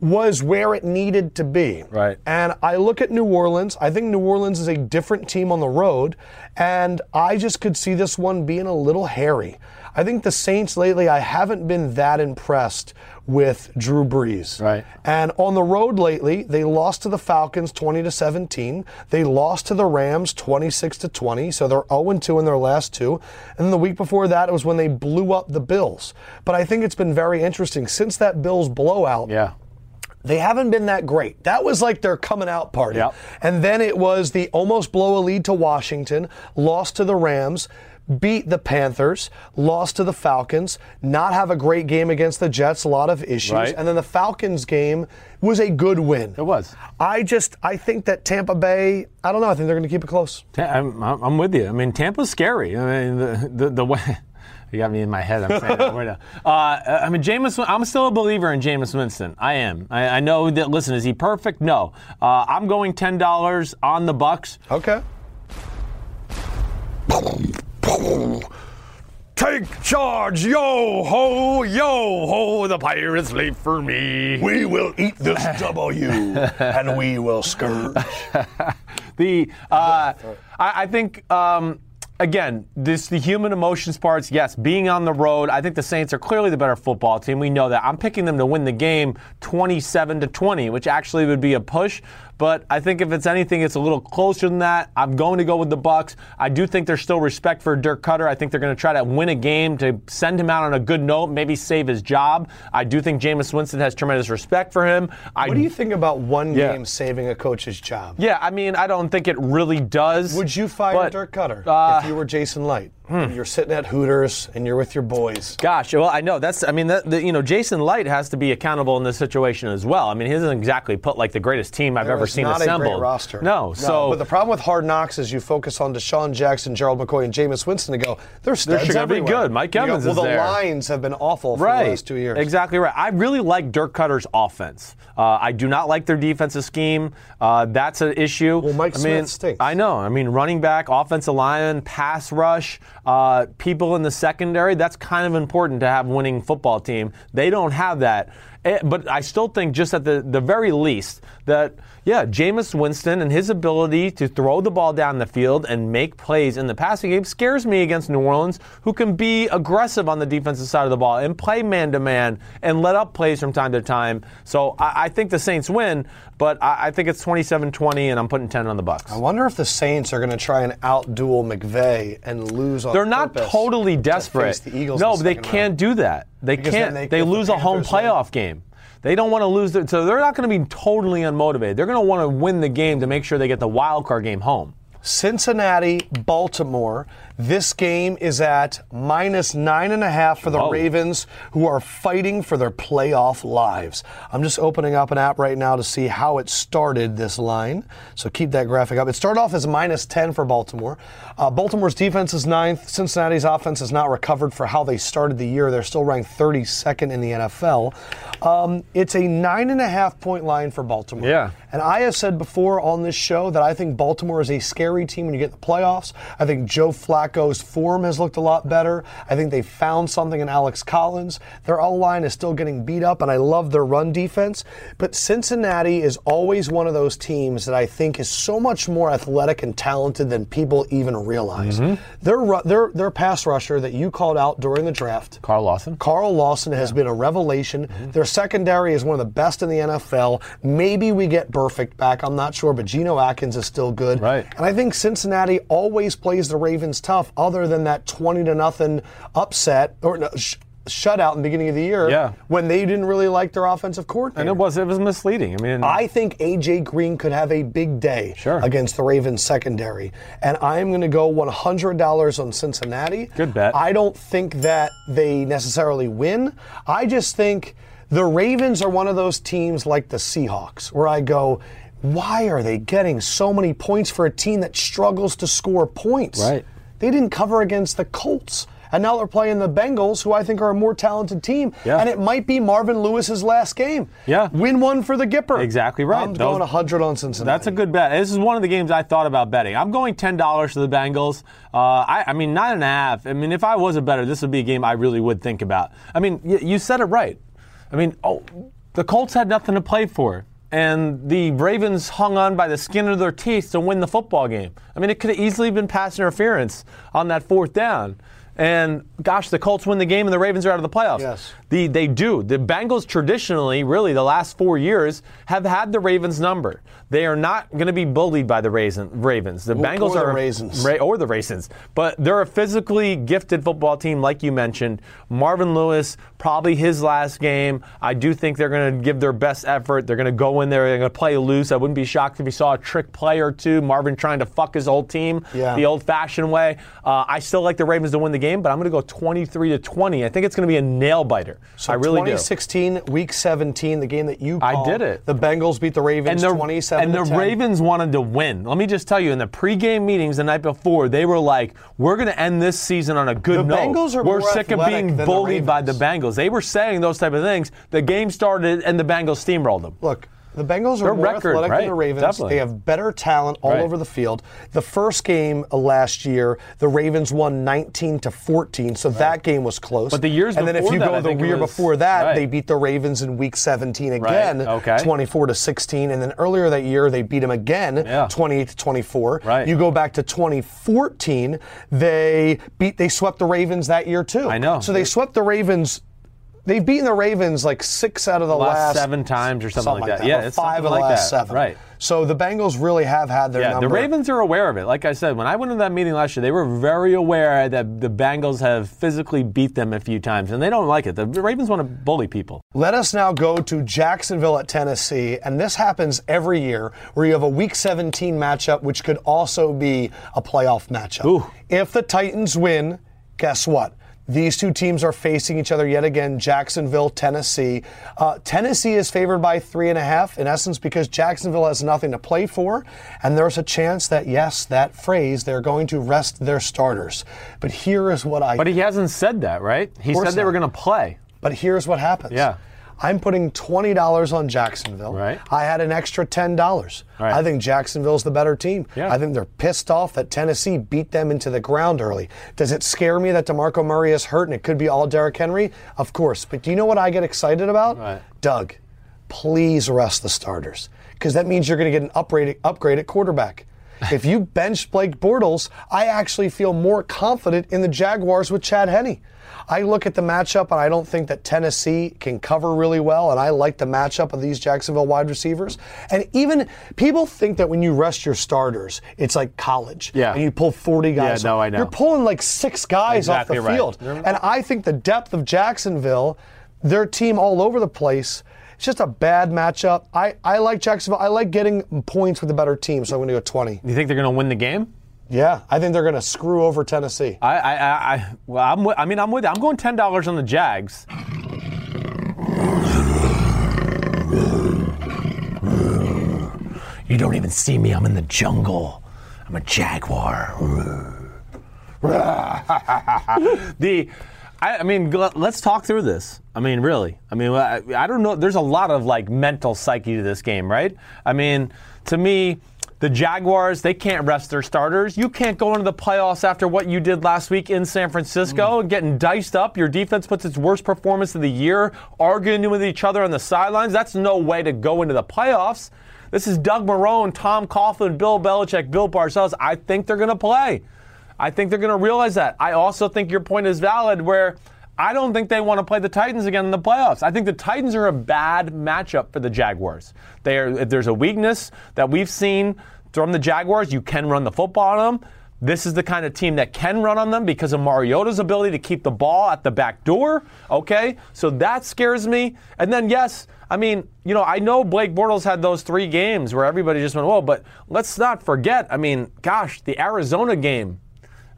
was where it needed to be. Right. And I look at New Orleans. I think New Orleans is a different team on the road, and I just could see this one being a little hairy. I think the Saints lately, I haven't been that impressed with Drew Brees. Right. And on the road lately, they lost to the Falcons 20 to 17. They lost to the Rams 26 to 20, so they're 0 2 in their last two. And then the week before that, it was when they blew up the Bills. But I think it's been very interesting since that Bills blowout Yeah. They haven't been that great. That was like their coming out party. Yep. And then it was the almost blow a lead to Washington, lost to the Rams, beat the Panthers, lost to the Falcons, not have a great game against the Jets, a lot of issues. Right. And then the Falcons game was a good win. It was. I just I think that Tampa Bay, I don't know, I think they're going to keep it close. I'm, I'm I'm with you. I mean, Tampa's scary. I mean, the the, the way. You got me in my head. I'm saying that word now. Uh, I mean, Jameis. I'm still a believer in Jameis Winston. I am. I, I know that. Listen, is he perfect? No. Uh, I'm going ten dollars on the Bucks. Okay. Take charge, yo ho, yo ho! The pirates leave for me. We will eat this W and we will scourge. The uh, I, I think um, again, this the human emotions parts. Yes, being on the road, I think the Saints are clearly the better football team. We know that. I'm picking them to win the game 27 to 20, which actually would be a push. But I think if it's anything, it's a little closer than that. I'm going to go with the Bucks. I do think there's still respect for Dirk Koetter. I think they're going to try to win a game to send him out on a good note, maybe save his job. I do think Jameis Winston has tremendous respect for him. I, What do you think about one Yeah. game saving a coach's job? Yeah, I mean, I don't think it really does. Would you fire but, Dirk Koetter uh, if you were Jason Licht? And You're sitting at Hooters and you're with your boys. Gosh, well, I know that's. I mean, that, the, you know, Jason Licht has to be accountable in this situation as well. I mean, he doesn't exactly put like the greatest team I've There ever seen not assembled. a great roster. No, so but the problem with Hard Knocks is you focus on DeSean Jackson, Gerald McCoy, and Jameis Winston to go. They're studs gonna be good. Mike You go, Evans well, is the there. lines have been awful for right, the last two years. Exactly right. I really like Dirk Koetter's offense. Uh, I do not like their defensive scheme. Uh, that's an issue. Well, Mike I mean, Smith stinks. I know. I mean, running back, offensive lineman, pass rush, uh, people in the secondary. That's kind of important to have winning football team. They don't have that. Eh, But I still think, just at the, the very least, that yeah, Jameis Winston and his ability to throw the ball down the field and make plays in the passing game scares me against New Orleans, who can be aggressive on the defensive side of the ball and play man to man and let up plays from time to time. So I, I think the Saints win, but I, I think it's 27-20, and I'm putting 10 on the Bucks. I wonder if the Saints are going to try and outduel McVay and lose on They're not totally to desperate. face the Eagles no, the but they can't round. do that. They Because can't. They, they- if the lose a home win- playoff game. They don't want to lose. So they're not going to be totally unmotivated. They're going to want to win the game to make sure they get the wild card game home. Cincinnati, Baltimore. This game is at minus nine and a half for the Whoa. Ravens, who are fighting for their playoff lives. I'm just opening up an app right now to see how it started this line. So keep that graphic up. It started off as minus 10 for Baltimore. Uh, Baltimore's defense is ninth. Cincinnati's offense has not recovered for how they started the year. They're still ranked 32nd in the NFL. Um, it's a nine and a half point line for Baltimore. Yeah. And I have said before on this show that I think Baltimore is a scary team when you get the playoffs. I think Joe Flacco's form has looked a lot better. I think they found something in Alex Collins. Their O line is still getting beat up, and I love their run defense. But Cincinnati is always one of those teams that I think is so much more athletic and talented than people even realize. Their, ru- their, their pass rusher that you called out during the draft. Carl Lawson. Carl Lawson has been a revelation. Mm-hmm. Their secondary is one of the best in the NFL. Maybe we get Burfict back. I'm not sure, but Geno Atkins is still good. Right. And I think Cincinnati always plays the Ravens tough, other than that 20 to nothing upset or no, sh- shutout in the beginning of the year. Yeah. When they didn't really like their offensive coordinator. And it was it was misleading. I mean, I think AJ Green could have a big day Sure. against the Ravens secondary. And I'm going to go $100 on Cincinnati. Good bet. I don't think that they necessarily win. I just think the Ravens are one of those teams like the Seahawks where I go, why are they getting so many points for a team that struggles to score points? Right. They didn't cover against the Colts. And now they're playing the Bengals, who I think are a more talented team. Yeah. And it might be Marvin Lewis's last game. Yeah. Win one for the Gipper. Exactly right. I'm Those- going 100 on Cincinnati. That's a good bet. This is one of the games I thought about betting. I'm going ten dollars to the Bengals. Uh, I, I mean, nine and a half. I mean, if I was a bettor, this would be a game I really would think about. I mean, y- you said it right. I mean, oh, the Colts had nothing to play for, and the Ravens hung on by the skin of their teeth to win the football game. I mean, it could have easily been pass interference on that fourth down. And gosh, the Colts win the game and the Ravens are out of the playoffs. Yes. The, they do. The Bengals traditionally, really, the last four years, have had the Ravens number. They are not going to be bullied by the Raisin, Ravens. The Bengals or the are Raisins. Ra- or the Raisins, but they're a physically gifted football team, like you mentioned. Marvin Lewis, probably his last game. I do think they're going to give their best effort. They're going to go in there. They're going to play loose. I wouldn't be shocked if you saw a trick play or two. Marvin trying to fuck his old team Yeah. the old-fashioned way. Uh, I still like the Ravens to win the game, but I'm going to go 23 to 20. I think it's going to be a nail biter. So I really do. 2016, Week 17, the game that you I did it. The Bengals beat the Ravens and the, 27 and the 10. Ravens wanted to win. Let me just tell you, in the pregame meetings the night before, they were like, "We're going to end this season on a good The note. Bengals are we're sick of being than the bullied by the Bengals." They were saying those type of things. The game started, and the Bengals steamrolled them. Look, The Bengals are more record, athletic right, than the Ravens. definitely. They have better talent all Right. over the field. The first game last year, the Ravens won 19 to 14, so that game was close. But the years and then if you that, go the year was- before that, right. they beat the Ravens in Week 17 again, okay. 24 to 16, and then earlier that year they beat them again, Yeah. 28 to 24. Right. You go back to 2014, they beat they swept the Ravens that year too. I know. So they swept the Ravens. They've beaten the Ravens like six out of the Last last, seven times or something like that. Yeah, or it's five something of the like last that. seven. Right. So the Bengals really have had their Yeah, number. the Ravens are aware of it. Like I said, when I went to that meeting last year, they were very aware that the Bengals have physically beat them a few times, and they don't like it. The Ravens want to bully people. Let us now go to Jacksonville at Tennessee, and this happens every year where you have a Week 17 matchup, which could also be a playoff matchup. Ooh. If the Titans win, guess what? These two teams are facing each other yet again. Jacksonville, Tennessee. Uh, Tennessee is favored by three and a half, in essence, because Jacksonville has nothing to play for, and there's a chance that yes, that phrase, they're going to rest their starters. But here is what I. But he hasn't said that, right? He said they were going to play. But here's what happens. Yeah. I'm putting twenty dollars on Jacksonville. Right. I had an extra ten dollars. Right. I think Jacksonville's the better team. Yeah. I think they're pissed off that Tennessee beat them into the ground early. Does it scare me that DeMarco Murray is hurt and it could be all Derrick Henry? Of course. But do you know what I get excited about? Right. Doug, please rest the starters. Because that means you're going to get an upgrade, upgrade at quarterback. If you bench Blake Bortles, I actually feel more confident in the Jaguars with Chad Henne. I look at the matchup and I don't think that Tennessee can cover really well, and I like the matchup of these Jacksonville wide receivers. And even people think that when you rest your starters, it's like college. Yeah. And you pull 40 guys. no, off. I know. You're pulling like six guys Exactly off the right. field. And I think the depth of Jacksonville, their team all over the place, it's just a bad matchup. I, I like Jacksonville. I like getting points with the better team, so I'm going to go 20. You think they're going to win the game? Yeah, I think they're going to screw over Tennessee. I, I, I, well, I'm, wi- I mean, I'm with. I'm going ten dollars on the Jags. You don't even see me. I'm in the jungle. I'm a jaguar. the, I, I mean, let's talk through this. I mean, really. I mean, I, I don't know. There's a lot of like mental psyche to this game, right? I mean, to me, the Jaguars, they can't rest their starters. You can't go into the playoffs after what you did last week in San Francisco mm. and getting diced up. Your defense puts its worst performance of the year, arguing with each other on the sidelines. That's no way to go into the playoffs. This is Doug Marrone, Tom Coughlin, Bill Belichick, Bill Parcells. I think they're going to play. I think they're going to realize that. I also think your point is valid where I don't think they want to play the Titans again in the playoffs. I think the Titans are a bad matchup for the Jaguars. They are, if there's a weakness that we've seen from the Jaguars, you can run the football on them. This is the kind of team that can run on them because of Mariota's ability to keep the ball at the back door. Okay, so that scares me. And then, yes, I mean, you know, I know Blake Bortles had those three games where everybody just went, whoa, but let's not forget, I mean, gosh, the Arizona game.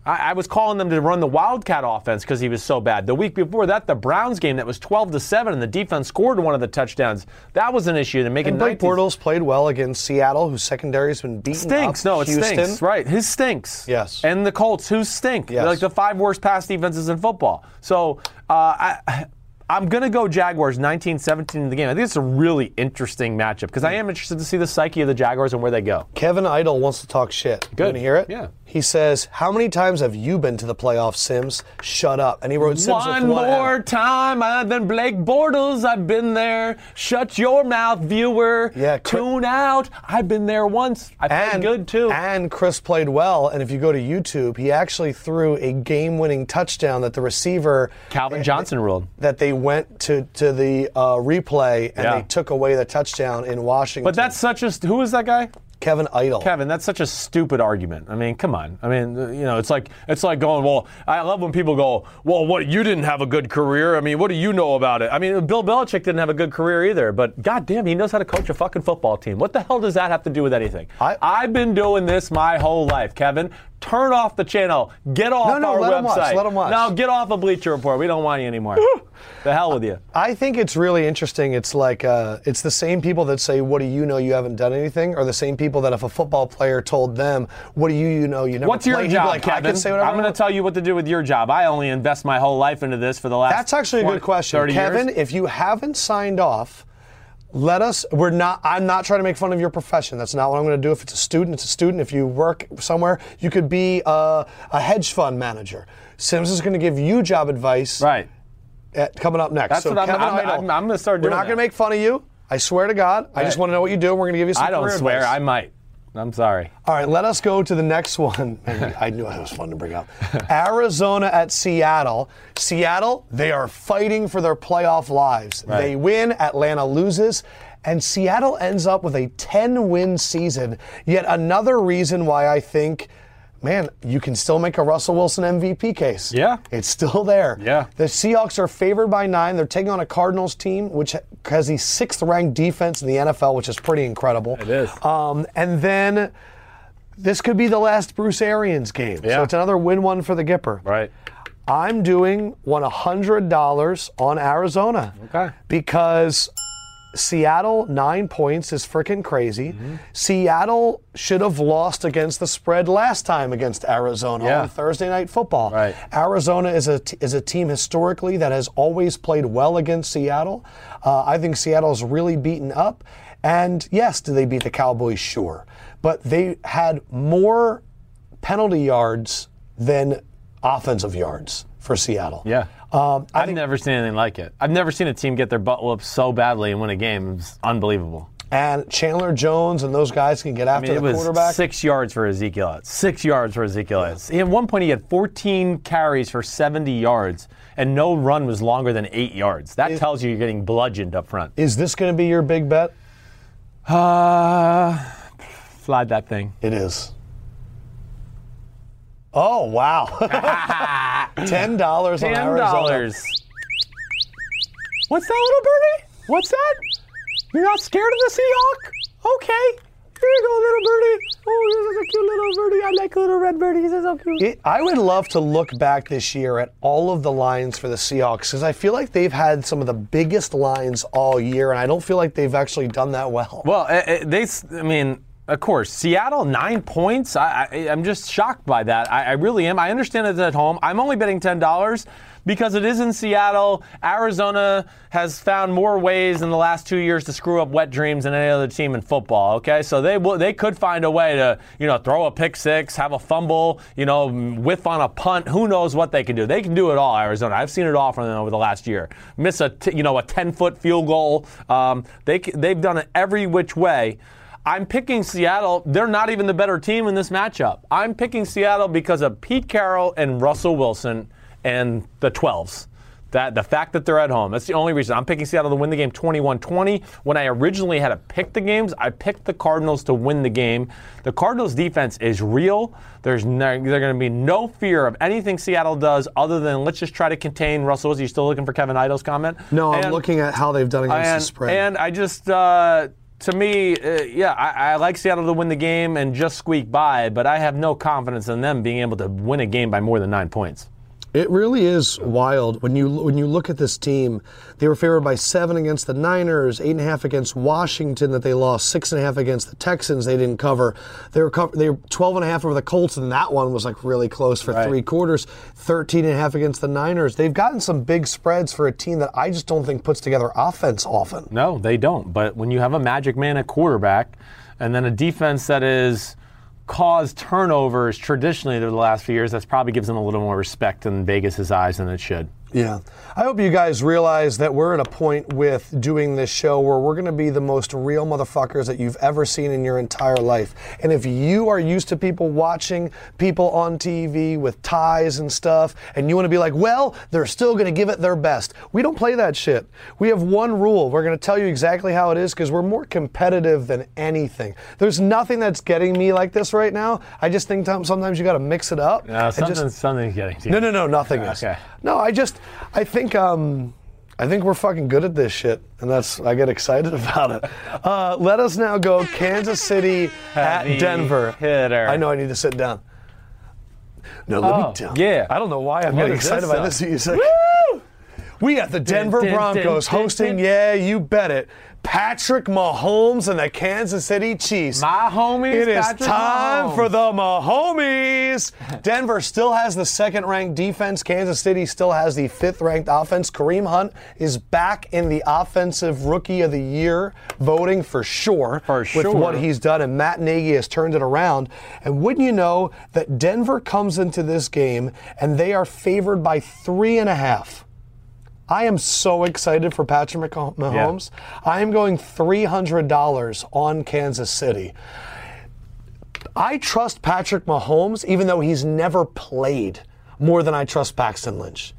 I, I was calling them to run the Wildcat offense because he was so bad. The week before that, the Browns game that was 12 to 7, and the defense scored one of the touchdowns. That was an issue to make it And Blake 19 Bortles played well against Seattle, whose secondary has been beaten Stinks. up. No, it Houston. stinks. Right. His stinks. Yes. And the Colts, who stink. Yes. They're like the five worst pass defenses in football. So uh, I, I'm going to go Jaguars 19 17 in the game. I think it's a really interesting matchup because I am interested to see the psyche of the Jaguars and where they go. Kevin Idle wants to talk shit. Good. Want to hear it? Yeah. He says, "How many times have you been to the playoffs, Simms? Shut up." And he wrote Simms One with one more time uh, than Blake Bortles. I've been there. Shut your mouth, viewer. Yeah, Chris- Tune out. I've been there once. I played and good too. And Chris played well. And if you go to YouTube, he actually threw a game-winning touchdown that the receiver Calvin Johnson ruled. that they went to to the uh, replay and Yeah. they took away the touchdown in Washington. But that's such a. Who is that guy? Kevin Idle. Kevin, that's such a stupid argument. I mean, come on. I mean, uh, you know, it's like it's like going. Well, I love when people go, "Well, what? You didn't have a good career. I mean, what do you know about it?" I mean, Bill Belichick didn't have a good career either. But goddamn, he knows how to coach a fucking football team. What the hell does that have to do with anything? I- I've been doing this my whole life, Kevin. Turn off the channel. Get off No, no, our let website. 'em watch, let 'em watch. No, get off of Bleacher Report. We don't want you anymore. the hell with you. I think it's really interesting. It's like uh, it's the same people that say, "What do you know? You haven't done anything," or the same people that if a football player told them, "What do you you know? You never What's your played," be job, like, I Kevin? can say whatever I'm going to tell you what to do with your job. I only invest my whole life into this for the last. That's actually a good question, Kevin. years. If you haven't signed off, let us we're not i'm not trying to make fun of your profession. That's not what i'm going to do. If it's a student it's a student. If you work somewhere you could be a, a hedge fund manager. Simms is going to give you job advice Right. at, coming up next. That's so what I'm- Kevin I'm- Idle, I'm- I'm gonna start doing we're not going to make fun of you. I swear to god. I just want to know what you do and we're going to give you some I don't swear. advice. I might. I'm sorry. All right, let us go to the next one. I knew it was fun to bring up. Arizona at Seattle. Seattle, they are fighting for their playoff lives. Right. They win, Atlanta loses, and Seattle ends up with a 10 win season. Yet another reason why I think, man, you can still make a Russell Wilson MVP case. Yeah. It's still there. Yeah. The Seahawks are favored by nine. They're taking on a Cardinals team, which has the sixth ranked defense in the NFL, which is pretty incredible. It is. Um, and then this could be the last Bruce Arians game. So Yeah. it's another win one for the Gipper. Right. I'm doing $100 on Arizona. Okay. Because Seattle, nine points is freaking crazy. Seattle should have lost against the spread last time against Arizona Yeah. on Thursday Night Football. Right. Arizona is a, t- is a team historically that has always played well against Seattle. Uh, I think Seattle's really beaten up. And yes, do they beat the Cowboys? Sure. But they had more penalty yards than offensive yards for Seattle. Yeah. Um, I I've think, never seen anything like it. I've never seen a team get their butt whooped so badly and win a game. It's unbelievable. and Chandler Jones and those guys can get I after mean, it the was quarterback. six yards for Ezekiel. Elliott. Six yards for Ezekiel. Elliott. At one point, he had 14 carries for 70 yards, and no run was longer than eight yards. That tells you you're getting bludgeoned up front. Is this going to be your big bet? Uh, slide that thing. It is. Oh wow! Ten dollars on Ten Arizona. dollars. What's that, little birdie? What's that? You're not scared of the Seahawk? Okay. Here you go, little birdie. Oh, this is a cute little birdie. I like little red birdies. They're so cute. It, I would love to look back this year at all of the lines for the Seahawks because I feel like they've had some of the biggest lines all year, and I don't feel like they've actually done that well. Well, eh, eh, they. I mean, of course, Seattle nine points. I, I'm just shocked by that. I, I really am. I understand it's at home. I'm only betting ten dollars because it is in Seattle. Arizona has found more ways in the last two years to screw up wet dreams than any other team in football. Okay, so they will. They could find a way to, you know, throw a pick six, have a fumble, you know, whiff on a punt. Who knows what they can do? They can do it all. Arizona. I've seen it all from them over the last year. Miss a, t- you know, a ten foot field goal. Um, they they've done it every which way. I'm picking Seattle. They're not even the better team in this matchup. I'm picking Seattle because of Pete Carroll and Russell Wilson and the 12s. That the fact that they're at home. That's the only reason. I'm picking Seattle to win the game 21-20. When I originally had to pick the games, I picked the Cardinals to win the game. The Cardinals defense is real. There's no, there's going to be no fear of anything Seattle does other than let's just try to contain Russell. Wilson. You still looking for Kevin Idle's comment? no, I'm looking at how they've done against and, the spread. and I just, uh, to me, uh, yeah, I, I like Seattle to win the game and just squeak by, but I have no confidence in them being able to win a game by more than nine points. It really is wild when you when you look at this team. They were favored by seven against the Niners, eight and a half against Washington that they lost, six and a half against the Texans they didn't cover. They were cover, they were 12 and a half over the Colts, and that one was like really close for Right. three quarters. 13 and a half against the Niners. They've gotten some big spreads for a team that I just don't think puts together offense often. No, they don't. But when you have a magic man at quarterback and then a defense that is caused turnovers traditionally over the last few years, that probably gives them a little more respect in Vegas' eyes than it should. Yeah. I hope you guys realize that we're at a point with doing this show where we're going to be the most real motherfuckers that you've ever seen in your entire life. And if you are used to people watching people on TV with ties and stuff, and you want to be like, well, they're still going to give it their best, we don't play that shit. We have one rule. We're going to tell you exactly how it is because we're more competitive than anything. There's nothing that's getting me like this right now. I just think sometimes you got to mix it up. No, and just- something, something's getting to you. no, no, no, nothing uh, is. No, I just, I think, um, I think we're fucking good at this shit, and that's I get excited about it. Uh, let us now go Kansas City at Heavy Denver. hitter. I know I need to sit down. No, let Oh, me down. yeah. I don't know why I'm What getting is excited this by song? this. We got the Denver dun, dun, Broncos dun, hosting, dun. yeah, you bet it. Patrick Mahomes and the Kansas City Chiefs. My homies, It is Patrick time Mahomes. for the Mahomies. Denver still has the second ranked defense. Kansas City still has the fifth ranked offense. Kareem Hunt is back in the offensive rookie of the year voting for sure. For sure. With what he's done, and Matt Nagy has turned it around. And wouldn't you know that Denver comes into this game and they are favored by three and a half. I am so excited for Patrick Mah- Mahomes. I am going $300 on Kansas City. I trust Patrick Mahomes, even though he's never played more than I trust Paxton Lynch.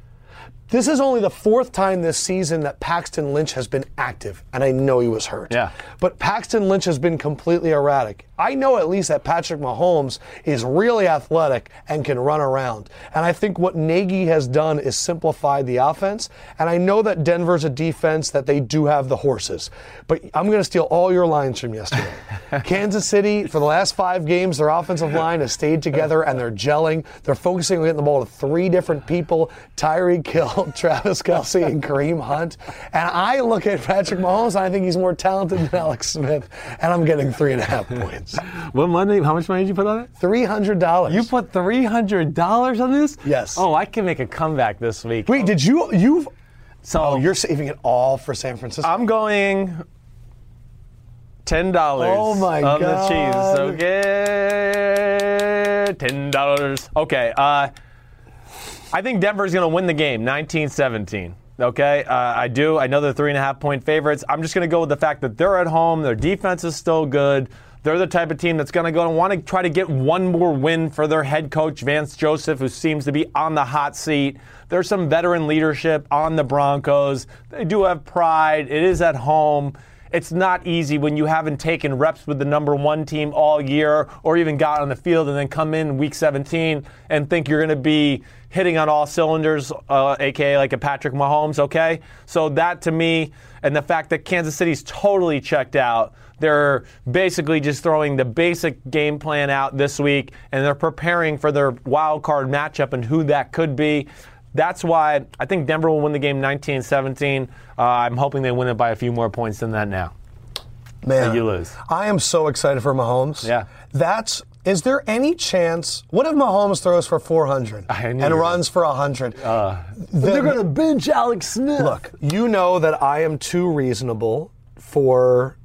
This is only the fourth time this season that Paxton Lynch has been active, and I know he was hurt. Yeah. But Paxton Lynch has been completely erratic. I know at least that Patrick Mahomes is really athletic and can run around. And I think what Nagy has done is simplified the offense. And I know that Denver's a defense that they do have the horses. But I'm going to steal all your lines from yesterday. Kansas City, for the last five games, their offensive line has stayed together and they're gelling. They're focusing on getting the ball to three different people Tyreek Travis Kelce, and Kareem Hunt. And I look at Patrick Mahomes and I think he's more talented than Alex Smith. And I'm getting three and a half points. What money? How much money did you put on it? $300. You put three hundred dollars on this? Yes. Oh, I can make a comeback this week. Wait, did you, you've, so oh, you're saving it all for San Francisco? I'm going ten dollars. Oh, my on God. the Chiefs. Okay, ten dollars. Okay. Uh, I think Denver's going to win the game, 19-17. Okay, uh, I do. I know they're three and a half point favorites. I'm just going to go with the fact that they're at home. Their defense is still good. They're the type of team that's going to go and want to try to get one more win for their head coach, Vance Joseph, who seems to be on the hot seat. There's some veteran leadership on the Broncos. They do have pride. It is at home. It's not easy when you haven't taken reps with the number one team all year or even got on the field and then come in week 17 and think you're going to be hitting on all cylinders, uh, aka like a Patrick Mahomes, okay? So that to me, and the fact that Kansas City's totally checked out, they're basically just throwing the basic game plan out this week and they're preparing for their wild card matchup and who that could be. That's why I think Denver will win the game 19 17. Uh, I'm hoping they win it by a few more points than that now. Man, you lose. I am so excited for Mahomes. Yeah. That's. Is there any chance? What if Mahomes throws for 400 and knew runs for 100? They're going to bench Alex Smith. Look, you know that I am too reasonable for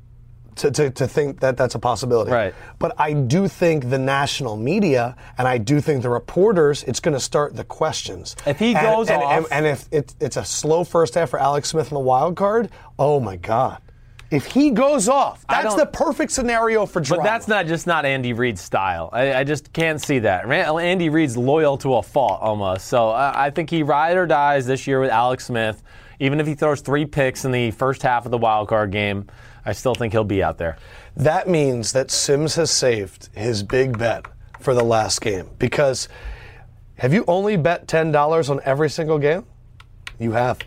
to, to, to think that that's a possibility. Right. But I do think the national media and I do think the reporters, it's going to start the questions. If he And- goes and, off- and, and if it, it's a slow first half for Alex Smith in the wild card, oh my God. If he goes off, that's the perfect scenario for drama. But that's not just not Andy Reid's style. I, I just can't see that. Andy Reid's loyal to a fault almost. So I, I think he ride or dies this year with Alex Smith. Even if he throws three picks in the first half of the wild card game, I still think he'll be out there. That means that Simms has saved his big bet for the last game. Because have you only bet $10 on every single game? You have.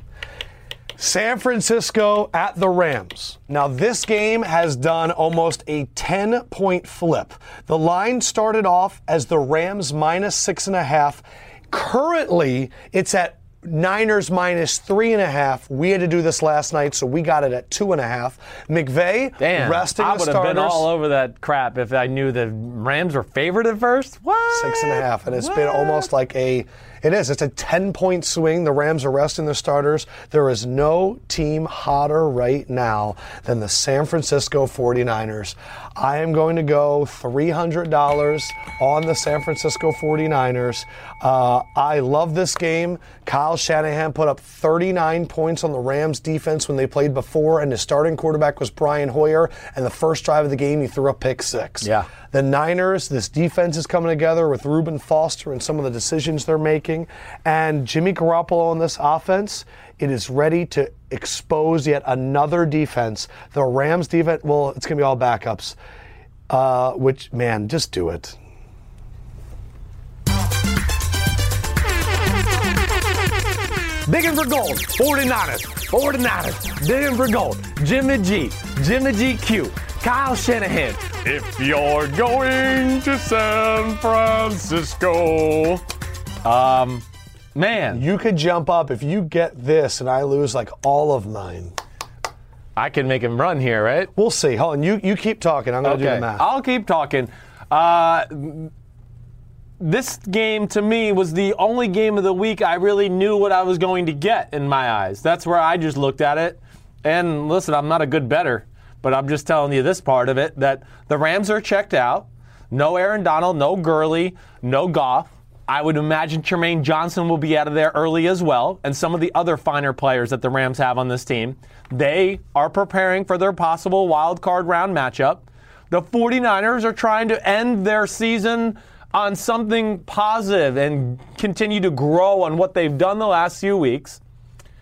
San Francisco at the Rams. Now, this game has done almost a 10 point flip. The line started off as the Rams minus six and a half. Currently, it's at Niners minus three and a half. We had to do this last night, so we got it at two and a half. McVay Damn, resting I would have starters. been all over that crap if I knew the Rams were favored at first. What? Six and a half, and it's been almost like a. It is. It's a 10 point swing. The Rams are resting their starters. There is no team hotter right now than the San Francisco 49ers. I am going to go $300 on the San Francisco 49ers. Uh, I love this game. Kyle Shanahan put up 39 points on the Rams defense when they played before, and his starting quarterback was Brian Hoyer. And the first drive of the game, he threw a pick six. Yeah. The Niners, this defense is coming together with Reuben Foster and some of the decisions they're making. And Jimmy Garoppolo on this offense, it is ready to expose yet another defense. The Rams defense, well, it's going to be all backups. Uh, which, man, just do it. Digging for gold. 49ers. 49ers. Digging for gold. Jimmy G. Jimmy GQ. Kyle Shanahan. If you're going to San Francisco. Um, man, You could jump up if you get this and I lose like all of mine. I can make him run here, right? We'll see. Hold on. You, you keep talking. I'm going to do the math. I'll keep talking. Uh, this game to me was the only game of the week I really knew what I was going to get in my eyes. That's where I just looked at it. And listen, I'm not a good bettor, but I'm just telling you this part of it that the Rams are checked out. No Aaron Donald, no Gurley, no Goff. I would imagine Trumaine Johnson will be out of there early as well, and some of the other finer players that the Rams have on this team. They are preparing for their possible wild card round matchup. The 49ers are trying to end their season on something positive and continue to grow on what they've done the last few weeks.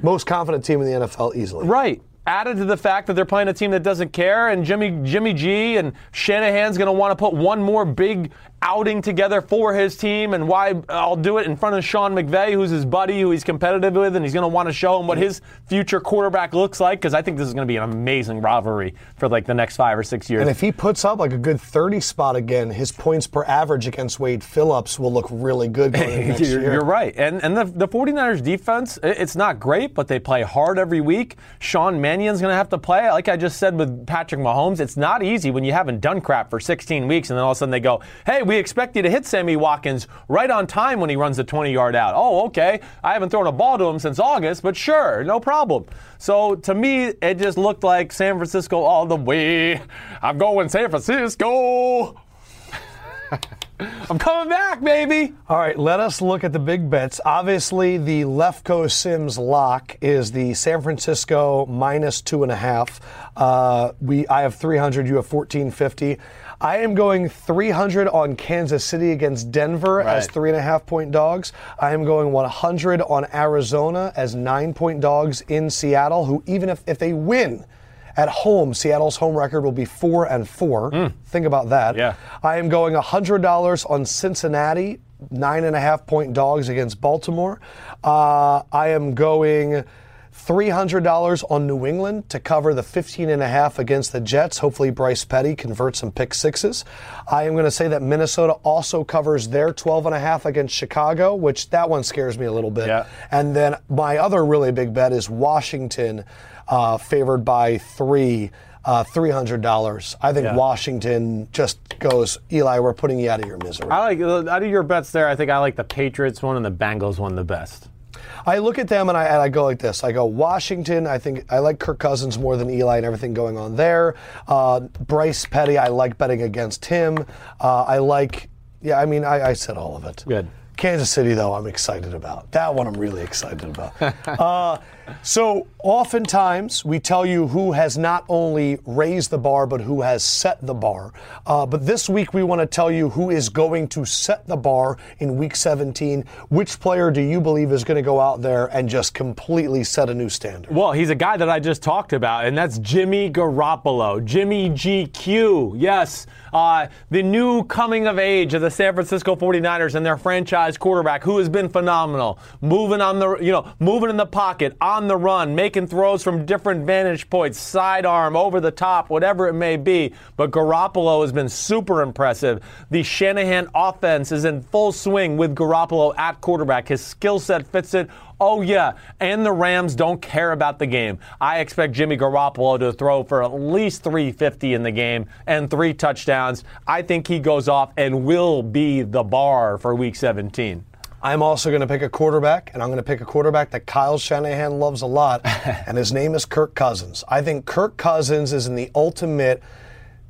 Most confident team in the NFL easily. Right. Added to the fact that they're playing a team that doesn't care, and Jimmy Jimmy G and Shanahan's going to want to put one more big outing together for his team, and why I'll do it in front of Sean McVay, who's his buddy, who he's competitive with, and he's going to want to show him what his future quarterback looks like, because I think this is going to be an amazing rivalry for like the next five or six years. And if he puts up like a good 30 spot again, his points per average against Wade Phillips will look really good going into next you're, year. you're right. And and the, the 49ers defense, it's not great, but they play hard every week. Sean Mannion's going to have to play. Like I just said with Patrick Mahomes, it's not easy when you haven't done crap for 16 weeks and then all of a sudden they go, hey, we expect you to hit Sammy Watkins right on time when he runs the 20 yard out. Oh, okay. I haven't thrown a ball to him since August, but sure, no problem. So to me, it just looked like San Francisco all the way. I'm going San Francisco. I'm coming back, baby. All right, let us look at the big bets. Obviously, the Lefkoe Simms lock is the San Francisco minus two and a half. Uh, we, I have 300. You have 1450. I am going 300 on Kansas City against Denver as three and a half point dogs. I am going 100 on Arizona as nine point dogs in Seattle. Who even if if they win. At home, Seattle's home record will be four and four. Think about that. Yeah. I am going $100 on Cincinnati, nine and a half point dogs against Baltimore. Uh, I am going $300 on New England to cover the 15 and a half against the Jets. Hopefully, Bryce Petty converts some pick sixes. I am going to say that Minnesota also covers their 12 and a half against Chicago, which that one scares me a little bit. Yeah. And then my other really big bet is Washington, uh, favored by three, uh, three hundred dollars. I think Yeah. Washington just goes. Eli, we're putting you out of your misery. I like out of your bets there. I think I like the Patriots one and the Bengals one the best. I look at them and I, and I go like this. I go Washington. I think I like Kirk Cousins more than Eli and everything going on there. Uh, Bryce Petty. I like betting against him. Uh, I like. Yeah, I mean, I, I said all of it. Good. Kansas City, though, I'm excited about. That one I'm really excited about. uh, so, oftentimes, we tell you who has not only raised the bar, but who has set the bar. Uh, but this week, we want to tell you who is going to set the bar in week 17. Which player do you believe is going to go out there and just completely set a new standard? Well, he's a guy that I just talked about, and that's Jimmy Garoppolo. Jimmy GQ. Yes, uh, the new coming of age of the San Francisco 49ers and their franchise quarterback, who has been phenomenal. Moving on the, you know, moving in the pocket, on the run, making throws from different vantage points, sidearm, over the top, whatever it may be. But Garoppolo has been super impressive. The Shanahan offense is in full swing with Garoppolo at quarterback. His skill set fits it. Oh, yeah. And the Rams don't care about the game. I expect Jimmy Garoppolo to throw for at least 350 in the game and three touchdowns. I think he goes off and will be the bar for week 17. I'm also going to pick a quarterback, and I'm going to pick a quarterback that Kyle Shanahan loves a lot, and his name is Kirk Cousins. I think Kirk Cousins is in the ultimate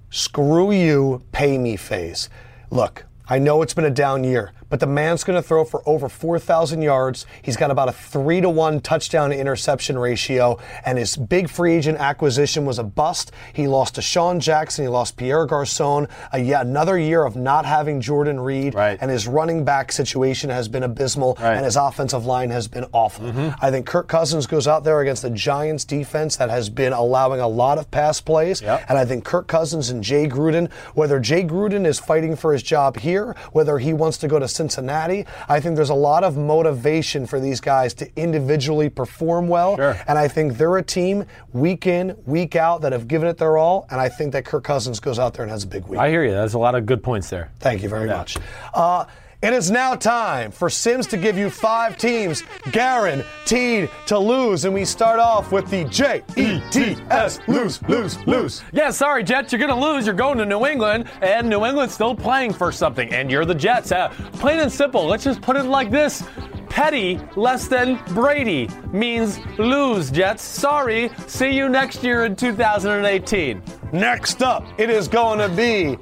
screw you, pay me phase. Look, I know it's been a down year, but the man's going to throw for over 4,000 yards. He's got about a 3 to 1 touchdown to interception ratio, and his big free agent acquisition was a bust. He lost DeSean Jackson, he lost Pierre Garcon, a, yet another year of not having Jordan Reed, Right. and his running back situation has been abysmal, Right. and his offensive line has been awful. Mm-hmm. I think Kirk Cousins goes out there against the Giants defense that has been allowing a lot of pass plays, Yep. and I think Kirk Cousins and Jay Gruden, whether Jay Gruden is fighting for his job here, whether he wants to go to Cincinnati, I think there's a lot of motivation for these guys to individually perform well, Sure. and I think they're a team week in, week out that have given it their all, and I think that Kirk Cousins goes out there and has a big week. I hear you. There's a lot of good points there. Thank you very much. Uh, It is now time for Simms to give you five teams guaranteed to lose. And we start off with the J E T S lose, lose, lose. Yeah, sorry, Jets, you're going to lose. You're going to New England, and New England's still playing for something, and you're the Jets. Uh, plain and simple, let's just put it like this. Petty less than Brady means lose, Jets. Sorry. See you next year in 2018. Next up, it is going to be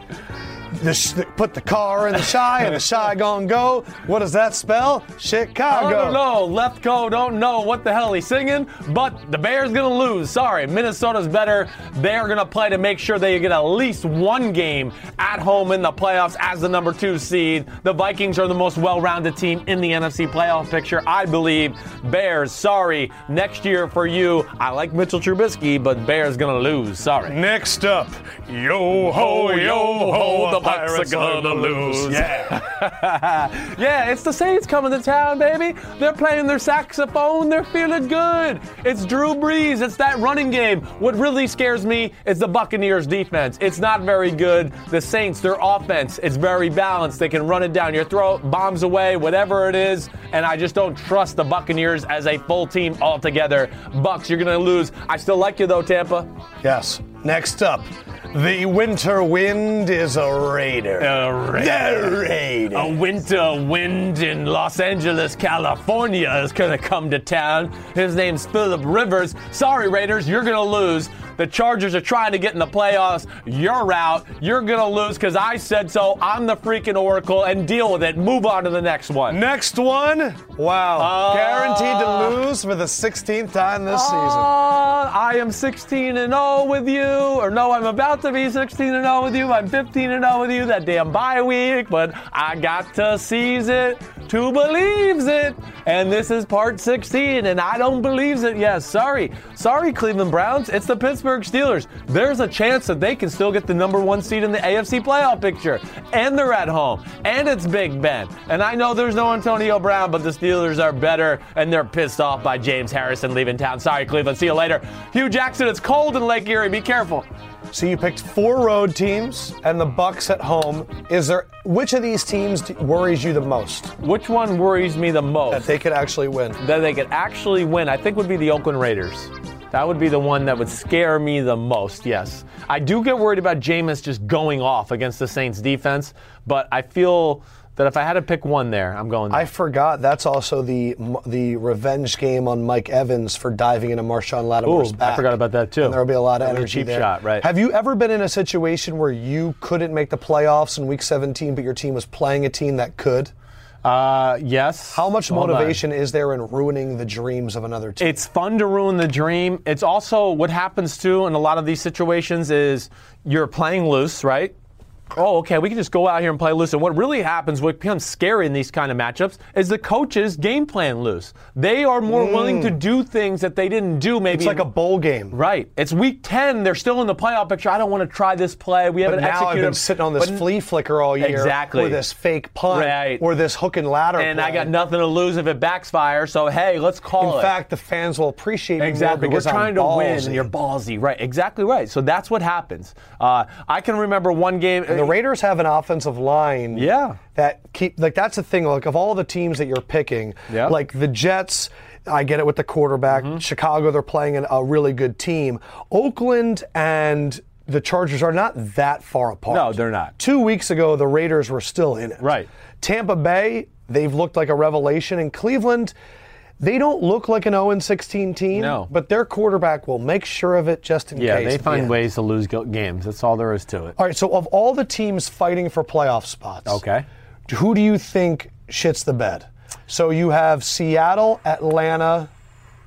the sh- put the car in the shy and the shy gonna go. What does that spell? Chicago. I don't know. Lefkoe don't know what the hell he's singing, but the Bears gonna lose. Sorry, Minnesota's better. They're gonna play to make sure they get at least one game at home in the playoffs as the number two seed. The Vikings are the most well-rounded team in the NFC playoff picture, I believe. Bears, sorry. Next year for you. I like Mitchell Trubisky, but Bears gonna lose. Sorry. Next up, yo ho, yo ho, the Bucks are gonna lose. Yeah. yeah, it's the Saints coming to town, baby. They're playing their saxophone. They're feeling good. It's Drew Brees. It's that running game. What really scares me is the Buccaneers defense. It's not very good. The Saints, their offense, it's very balanced. They can run it down your throat, bombs away, whatever it is. And I just don't trust the Buccaneers as a full team altogether. Bucks, you're gonna lose. I still like you though, Tampa. yes. Next up, the winter wind is a raider. A raider. The raider. A winter wind in Los Angeles, California is going to come to town. His name's Philip Rivers. Sorry, Raiders, you're going to lose. The Chargers are trying to get in the playoffs. You're out. You're going to lose because I said so. I'm the freaking Oracle and deal with it. Move on to the next one. Next one, wow, Uh, guaranteed to lose for the 16th time this season. Uh, I am 16 and 0 with you, or no, I'm about to be 16 and 0 with you. I'm 15 and 0 with you. That damn bye week, but I got to seize it to believes it, and this is part 16, and I don't believes it. Yes, sorry, sorry, Cleveland Browns. It's the Pittsburgh Steelers. There's a chance that they can still get the number one seed in the AFC playoff picture, and they're at home, and it's Big Ben. And I know there's no Antonio Brown, but the Steelers are better, and they're pissed off by James Harrison leaving town. Sorry, Cleveland. See you later. Hue Jackson, it's cold in Lake Erie. Be careful. So you picked four road teams and the Bucks at home. Is there which of these teams worries you the most Which one worries me the most? that they could actually win? that they could actually win, I think would be the Oakland Raiders. That would be the one that would scare me the most, yes. I do get worried about Jameis just going off against the Saints defense, but I feel that if I had to pick one there, I'm going there. I forgot that's also the the revenge game on Mike Evans for diving into Marshon Lattimore's Ooh, I forgot about that, too. And there will be a lot of energy cheap there. shot, right. Have you ever been in a situation where you couldn't make the playoffs in Week 17, but your team was playing a team that could? uh, yes. How much motivation is there in ruining the dreams of another team? It's fun to ruin the dream. It's also what happens too in a lot of these situations is you're playing loose, right? Oh, okay, we can just go out here and play loose. And what really happens, what becomes scary in these kind of matchups, is the coaches game plan loose. They are more willing to do things that they didn't do maybe. Mm. it's like a bowl game. Right. It's week 10. They're still in the playoff picture. I don't want to try this play. We But haven't now I've been sitting on this But- flea flicker all year, Exactly. or this fake punt, Right. or this hook and ladder. And I got nothing to lose if it backfires. So, hey, let's call In it. fact, the fans will appreciate it Exactly. more because We're trying I'm to ballsy. win, and you're ballsy. Right. Exactly right. So that's what happens. Uh, I can remember one game. The Raiders have an offensive line. Yeah. That keep like that's the thing. Like of all the teams that you're picking, Yeah. like the Jets. I get it with the quarterback. Mm-hmm. Chicago, they're playing an, a really good team. Oakland and the Chargers are not that far apart. No, they're not. Two weeks ago, the Raiders were still in it. Right. Tampa Bay, they've looked like a revelation. And Cleveland, they don't look like an 0 16 team. No. But their quarterback will make sure of it just in yeah, case. they at the find ways to lose games. That's all there is to it. All right, so of all the teams fighting for playoff spots, Okay. who do you think shits the bed? So you have Seattle, Atlanta.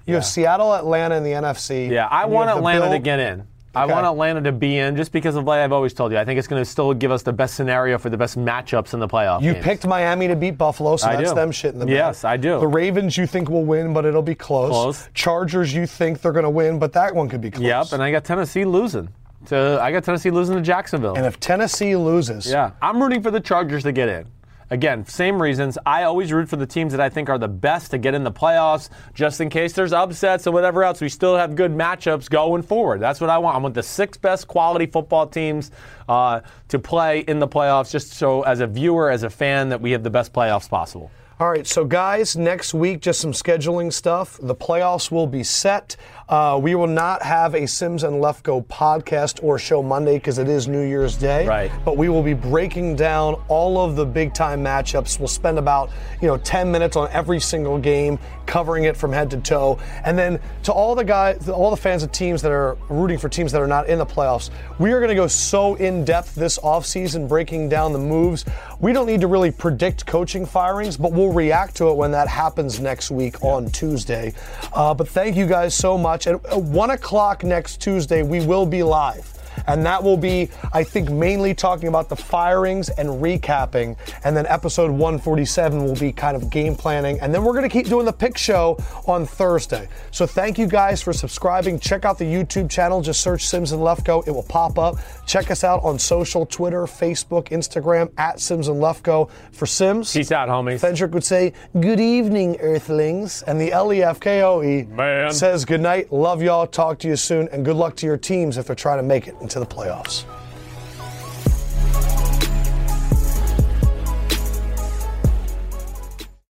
You have Seattle, Atlanta in the NFC. Yeah, I want Atlanta Bill- to get in. I want Atlanta to be in just because of what I've always told you. I think it's going to still give us the best scenario for the best matchups in the playoffs. You games. picked Miami to beat Buffalo, so I that's do. them shitting the bed. Yes, I do. The Ravens you think will win, but it'll be close. Close. Chargers you think they're going to win, but that one could be close. Yep, and I got Tennessee losing. To I got Tennessee losing to Jacksonville. And if Tennessee loses, yeah, I'm rooting for the Chargers to get in. Again, same reasons. I always root for the teams that I think are the best to get in the playoffs, just in case there's upsets and whatever else. We still have good matchups going forward. That's what I want. I want the six best quality football teams uh, to play in the playoffs, just so as a viewer, as a fan, that we have the best playoffs possible. All right, so guys, next week, just some scheduling stuff. The playoffs will be set. Uh, we will not have a Simms and Lefkoe podcast or show Monday because it is New Year's Day. Right. But we will be breaking down all of the big time matchups. We'll spend about you know 10 minutes on every single game, covering it from head to toe. And then to all the guys, all the fans of teams that are rooting for teams that are not in the playoffs, we are going to go so in depth this offseason, breaking down the moves. We don't need to really predict coaching firings, but we'll react to it when that happens next week on Tuesday. Uh, but thank you guys so much. At 1 o'clock next Tuesday, we will be live. And that will be, I think, mainly talking about the firings and recapping. And then episode 147 will be kind of game planning. And then we're going to keep doing the pick show on Thursday. So thank you guys for subscribing. Check out the YouTube channel. Just search Simms and Lefkoe. It will pop up. Check us out on social Twitter, Facebook, Instagram, at Simms and Lefkoe. For Simms, Peace out, homies. Fendrick would say, Good evening, Earthlings. And the L E F K O E Man. says, Good night. Love y'all. Talk to you soon. And good luck to your teams if they're trying to make it into the playoffs.